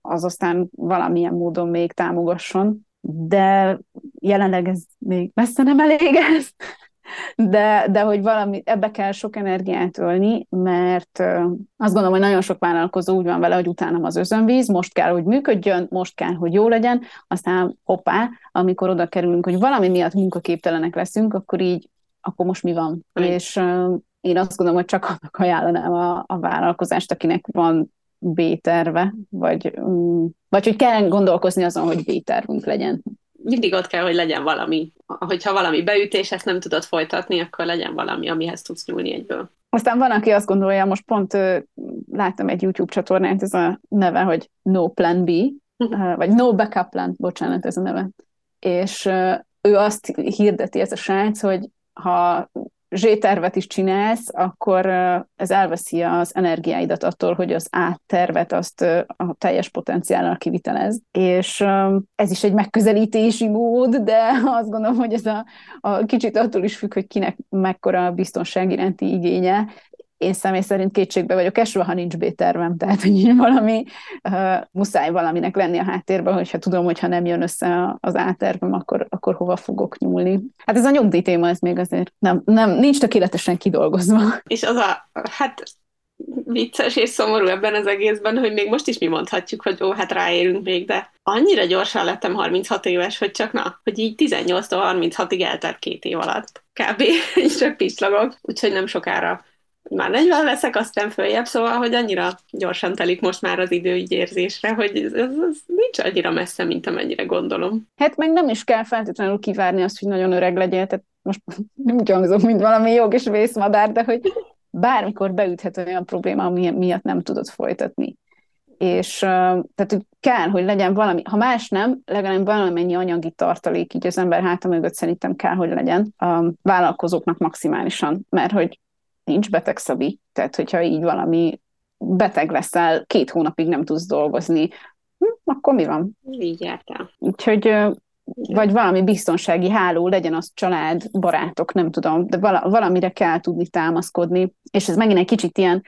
Speaker 2: az aztán valamilyen módon még támogasson. De jelenleg ez még messze nem elég ez de, de hogy valami, ebbe kell sok energiát ölni, mert azt gondolom, hogy nagyon sok vállalkozó úgy van vele, hogy utánam az özönvíz, most kell, hogy működjön, most kell, hogy jó legyen, aztán hoppá, amikor oda kerülünk, hogy valami miatt munkaképtelenek leszünk, akkor így, akkor most mi van? Mm. És én azt gondolom, hogy csak annak ajánlanám a, a vállalkozást, akinek van B-terve, vagy, mm, vagy hogy kell gondolkozni azon, hogy B-tervünk legyen
Speaker 1: mindig ott kell, hogy legyen valami. Hogyha valami beütés, ezt nem tudod folytatni, akkor legyen valami, amihez tudsz nyúlni egyből.
Speaker 2: Aztán van, aki azt gondolja, most pont láttam egy YouTube csatornát, ez a neve, hogy No Plan B, uh, vagy No Backup Plan, bocsánat, ez a neve. És ő azt hirdeti, ez a srác, hogy ha Z-tervet is csinálsz, akkor ez elveszi az energiáidat attól, hogy az A-tervet azt a teljes potenciállal kivitelez. És ez is egy megközelítési mód, de azt gondolom, hogy ez a, a kicsit attól is függ, hogy kinek mekkora biztonság iránti igénye, én személy szerint kétségbe vagyok esve, ha nincs B-tervem, tehát hogy valami, uh, muszáj valaminek lenni a háttérben, hogyha tudom, hogy ha nem jön össze az A-tervem, akkor, akkor hova fogok nyúlni. Hát ez a nyugdíj téma, ez még azért nem, nem nincs tökéletesen kidolgozva.
Speaker 1: És az a, hát vicces és szomorú ebben az egészben, hogy még most is mi mondhatjuk, hogy ó, hát ráérünk még, de annyira gyorsan lettem 36 éves, hogy csak na, hogy így 18-tól 36-ig eltelt két év alatt. Kb. így csak pislogok, úgyhogy nem sokára már 40 leszek, aztán följebb, szóval, hogy annyira gyorsan telik most már az idő így érzésre, hogy ez, ez nincs annyira messze, mint amennyire gondolom.
Speaker 2: Hát meg nem is kell feltétlenül kivárni azt, hogy nagyon öreg legyél, tehát most nem úgy hangzom, mint valami jog és vészmadár, de hogy bármikor beüthet olyan probléma, ami miatt nem tudod folytatni. És tehát hogy kell, hogy legyen valami, ha más nem, legalább valamennyi anyagi tartalék így az ember háta mögött szerintem kell, hogy legyen a vállalkozóknak maximálisan, mert hogy nincs beteg szabi, tehát hogyha így valami beteg leszel, két hónapig nem tudsz dolgozni, hm, akkor mi van?
Speaker 1: Így jártál.
Speaker 2: Úgyhogy vagy valami biztonsági háló, legyen az család, barátok, nem tudom, de valamire kell tudni támaszkodni, és ez megint egy kicsit ilyen,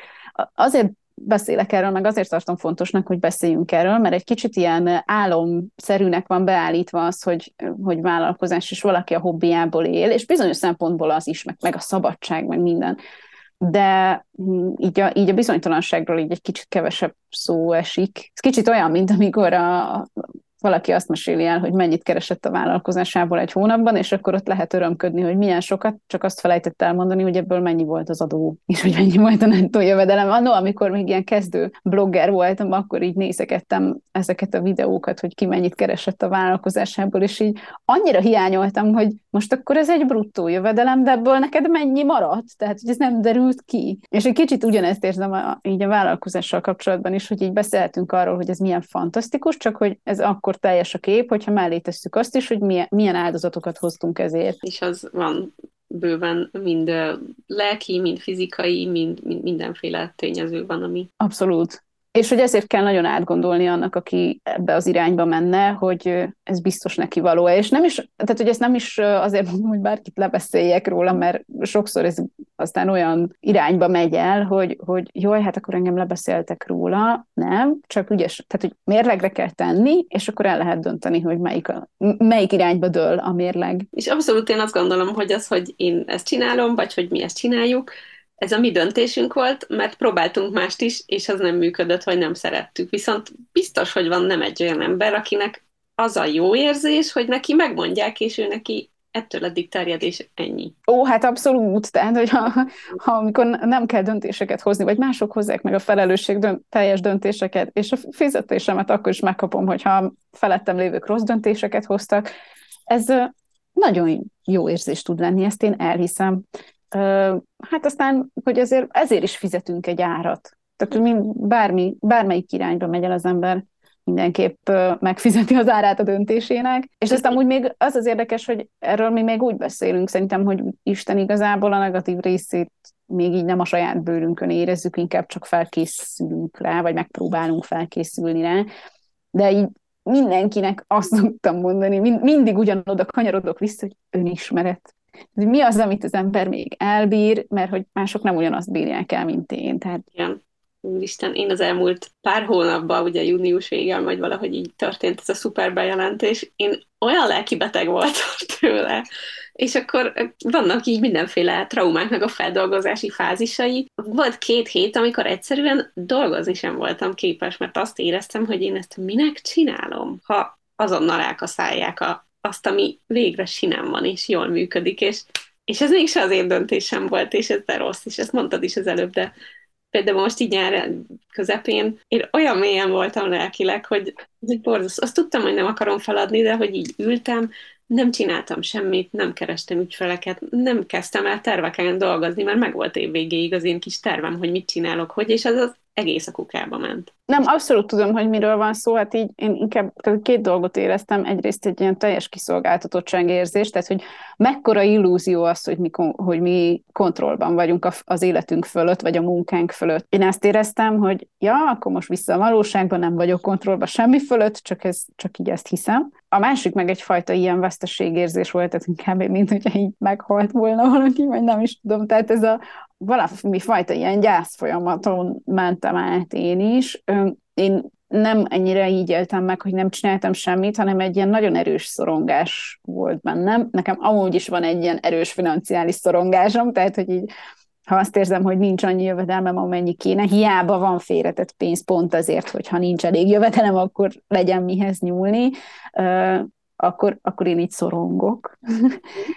Speaker 2: azért beszélek erről, meg azért tartom fontosnak, hogy beszéljünk erről, mert egy kicsit ilyen álomszerűnek van beállítva az, hogy, hogy vállalkozás, és valaki a hobbiából él, és bizonyos szempontból az is, meg, meg a szabadság, meg minden de hm, így a, így a bizonytalanságról így egy kicsit kevesebb szó esik. Ez kicsit olyan, mint amikor a, valaki azt meséli el, hogy mennyit keresett a vállalkozásából egy hónapban, és akkor ott lehet örömködni, hogy milyen sokat, csak azt felejtett elmondani, hogy ebből mennyi volt az adó, és hogy mennyi volt a nettó jövedelem. Annó, amikor még ilyen kezdő blogger voltam, akkor így nézegettem ezeket a videókat, hogy ki mennyit keresett a vállalkozásából, és így annyira hiányoltam, hogy most akkor ez egy bruttó jövedelem, de ebből neked mennyi maradt? Tehát, hogy ez nem derült ki. És egy kicsit ugyanezt érzem a, így a vállalkozással kapcsolatban is, hogy így beszélhetünk arról, hogy ez milyen fantasztikus, csak hogy ez akkor akkor teljes a kép, hogyha mellé tesszük azt is, hogy milyen, milyen áldozatokat hoztunk ezért.
Speaker 1: És az van bőven mind lelki, mind fizikai, mind, mind mindenféle tényező van, ami...
Speaker 2: Abszolút. És hogy ezért kell nagyon átgondolni annak, aki ebbe az irányba menne, hogy ez biztos neki való. És nem is, tehát hogy ezt nem is azért mondom, hogy bárkit lebeszéljek róla, mert sokszor ez aztán olyan irányba megy el, hogy, hogy jaj, hát akkor engem lebeszéltek róla. Nem, csak ügyes, tehát hogy mérlegre kell tenni, és akkor el lehet dönteni, hogy melyik, a, melyik irányba dől a mérleg.
Speaker 1: És abszolút én azt gondolom, hogy az, hogy én ezt csinálom, vagy hogy mi ezt csináljuk, ez a mi döntésünk volt, mert próbáltunk mást is, és az nem működött, vagy nem szerettük. Viszont biztos, hogy van nem egy olyan ember, akinek az a jó érzés, hogy neki megmondják, és ő neki ettől eddig terjed, és ennyi.
Speaker 2: Ó, hát abszolút. Tehát, hogy ha, ha amikor nem kell döntéseket hozni, vagy mások hozzák meg a felelősség dönt, teljes döntéseket, és a fizetésemet akkor is megkapom, hogyha felettem lévők rossz döntéseket hoztak, ez nagyon jó érzés tud lenni, ezt én elhiszem. Hát aztán, hogy ezért, ezért is fizetünk egy árat. Tehát, hogy bármi, bármelyik irányba megy el az ember, mindenképp megfizeti az árát a döntésének. És aztán úgy még az az érdekes, hogy erről mi még úgy beszélünk szerintem, hogy Isten igazából a negatív részét még így nem a saját bőrünkön érezzük, inkább csak felkészülünk rá, vagy megpróbálunk felkészülni rá. De így mindenkinek azt szoktam mondani, mind, mindig ugyanoda kanyarodok vissza, hogy önismeret. Mi az, amit az ember még elbír, mert hogy mások nem ugyanazt bírják el, mint én. Tehát
Speaker 1: Igen. Úristen, én az elmúlt pár hónapban, ugye június végén, vagy valahogy így történt ez a szuper bejelentés, én olyan lelkibeteg voltam tőle, és akkor vannak így mindenféle traumáknak a feldolgozási fázisai. Volt két hét, amikor egyszerűen dolgozni sem voltam képes, mert azt éreztem, hogy én ezt minek csinálom, ha azonnal elkaszálják a, azt, ami végre sinem van, és jól működik, és, és ez mégse az én döntésem volt, és ez de rossz, és ezt mondtad is az előbb, de például most így nyár közepén, én olyan mélyen voltam lelkileg, hogy egy borzasztó. Azt tudtam, hogy nem akarom feladni, de hogy így ültem, nem csináltam semmit, nem kerestem ügyfeleket, nem kezdtem el terveken dolgozni, mert meg volt évvégéig az én kis tervem, hogy mit csinálok, hogy, és az az egész a kukába ment.
Speaker 2: Nem, abszolút tudom, hogy miről van szó, hát így én inkább két dolgot éreztem, egyrészt egy ilyen teljes kiszolgáltatottság érzés, tehát hogy mekkora illúzió az, hogy mi, hogy mi kontrollban vagyunk az életünk fölött, vagy a munkánk fölött. Én ezt éreztem, hogy ja, akkor most vissza a valóságban, nem vagyok kontrollban semmi fölött, csak, ez, csak így ezt hiszem. A másik meg egyfajta ilyen veszteségérzés volt, tehát inkább, mint hogyha így meghalt volna valaki, vagy nem is tudom. Tehát ez a valami fajta ilyen gyász folyamaton mentem át én is. Én nem ennyire így éltem meg, hogy nem csináltam semmit, hanem egy ilyen nagyon erős szorongás volt bennem. Nekem amúgy is van egy ilyen erős financiális szorongásom, tehát hogy így ha azt érzem, hogy nincs annyi jövedelmem, amennyi kéne, hiába van félretett pénz pont azért, hogy ha nincs elég jövedelem, akkor legyen mihez nyúlni, akkor, akkor én így szorongok.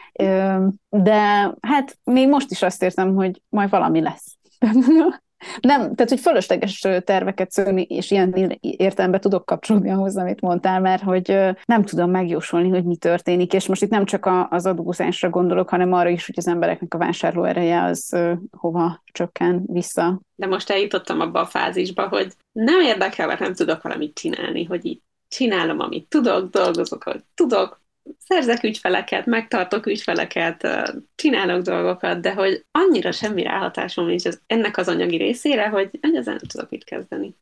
Speaker 2: De hát még most is azt érzem, hogy majd valami lesz. Nem, tehát, hogy fölösleges terveket szőni, és ilyen értelemben tudok kapcsolódni ahhoz, amit mondtál, mert hogy nem tudom megjósolni, hogy mi történik, és most itt nem csak az adózásra gondolok, hanem arra is, hogy az embereknek a vásárló ereje az hova csökken vissza.
Speaker 1: De most eljutottam abba a fázisba, hogy nem érdekel, mert nem tudok valamit csinálni, hogy így csinálom, amit tudok, dolgozok, ahogy tudok, szerzek ügyfeleket, megtartok ügyfeleket, csinálok dolgokat, de hogy annyira semmi ráhatásom nincs az, ennek az anyagi részére, hogy ezzel nem tudok mit kezdeni.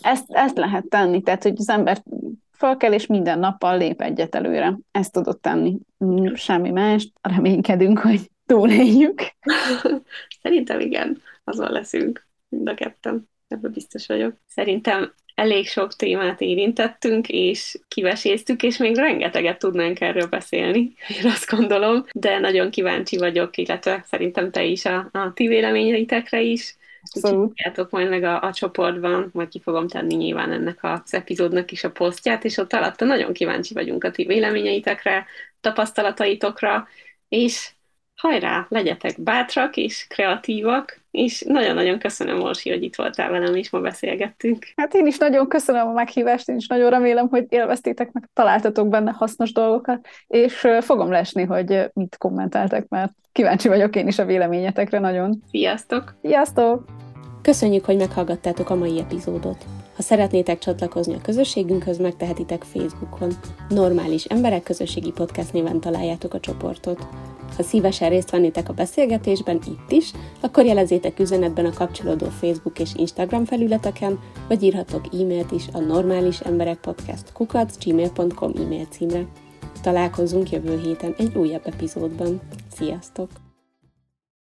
Speaker 2: Ezt, ezt lehet tenni, tehát hogy az ember fel kell, és minden nappal lép egyet előre. Ezt tudod tenni. Semmi mást. Reménykedünk, hogy túléljük.
Speaker 1: Szerintem igen, azon leszünk mind a ketten. Ebben biztos vagyok. Szerintem elég sok témát érintettünk, és kiveséztük, és még rengeteget tudnánk erről beszélni, én azt gondolom, de nagyon kíváncsi vagyok, illetve szerintem te is a, a ti véleményeitekre is. Tudjátok majd meg a, a csoportban, majd ki fogom tenni nyilván ennek az epizódnak is a posztját, és ott alatta nagyon kíváncsi vagyunk a ti véleményeitekre, tapasztalataitokra, és hajrá, legyetek bátrak és kreatívak, és nagyon-nagyon köszönöm, Orsi, hogy itt voltál velem, és ma beszélgettünk.
Speaker 2: Hát én is nagyon köszönöm a meghívást, én is nagyon remélem, hogy élveztétek meg, találtatok benne hasznos dolgokat, és fogom lesni, hogy mit kommentáltak, mert kíváncsi vagyok én is a véleményetekre nagyon.
Speaker 1: Sziasztok!
Speaker 2: Sziasztok!
Speaker 3: Köszönjük, hogy meghallgattátok a mai epizódot. Ha szeretnétek csatlakozni a közösségünkhöz, megtehetitek Facebookon. Normális Emberek Közösségi Podcast néven találjátok a csoportot. Ha szívesen részt vennétek a beszélgetésben itt is, akkor jelezzétek üzenetben a kapcsolódó Facebook és Instagram felületeken, vagy írhatok e-mailt is a normális emberek podcast kukac gmail.com e-mail címre. Találkozunk jövő héten egy újabb epizódban. Sziasztok!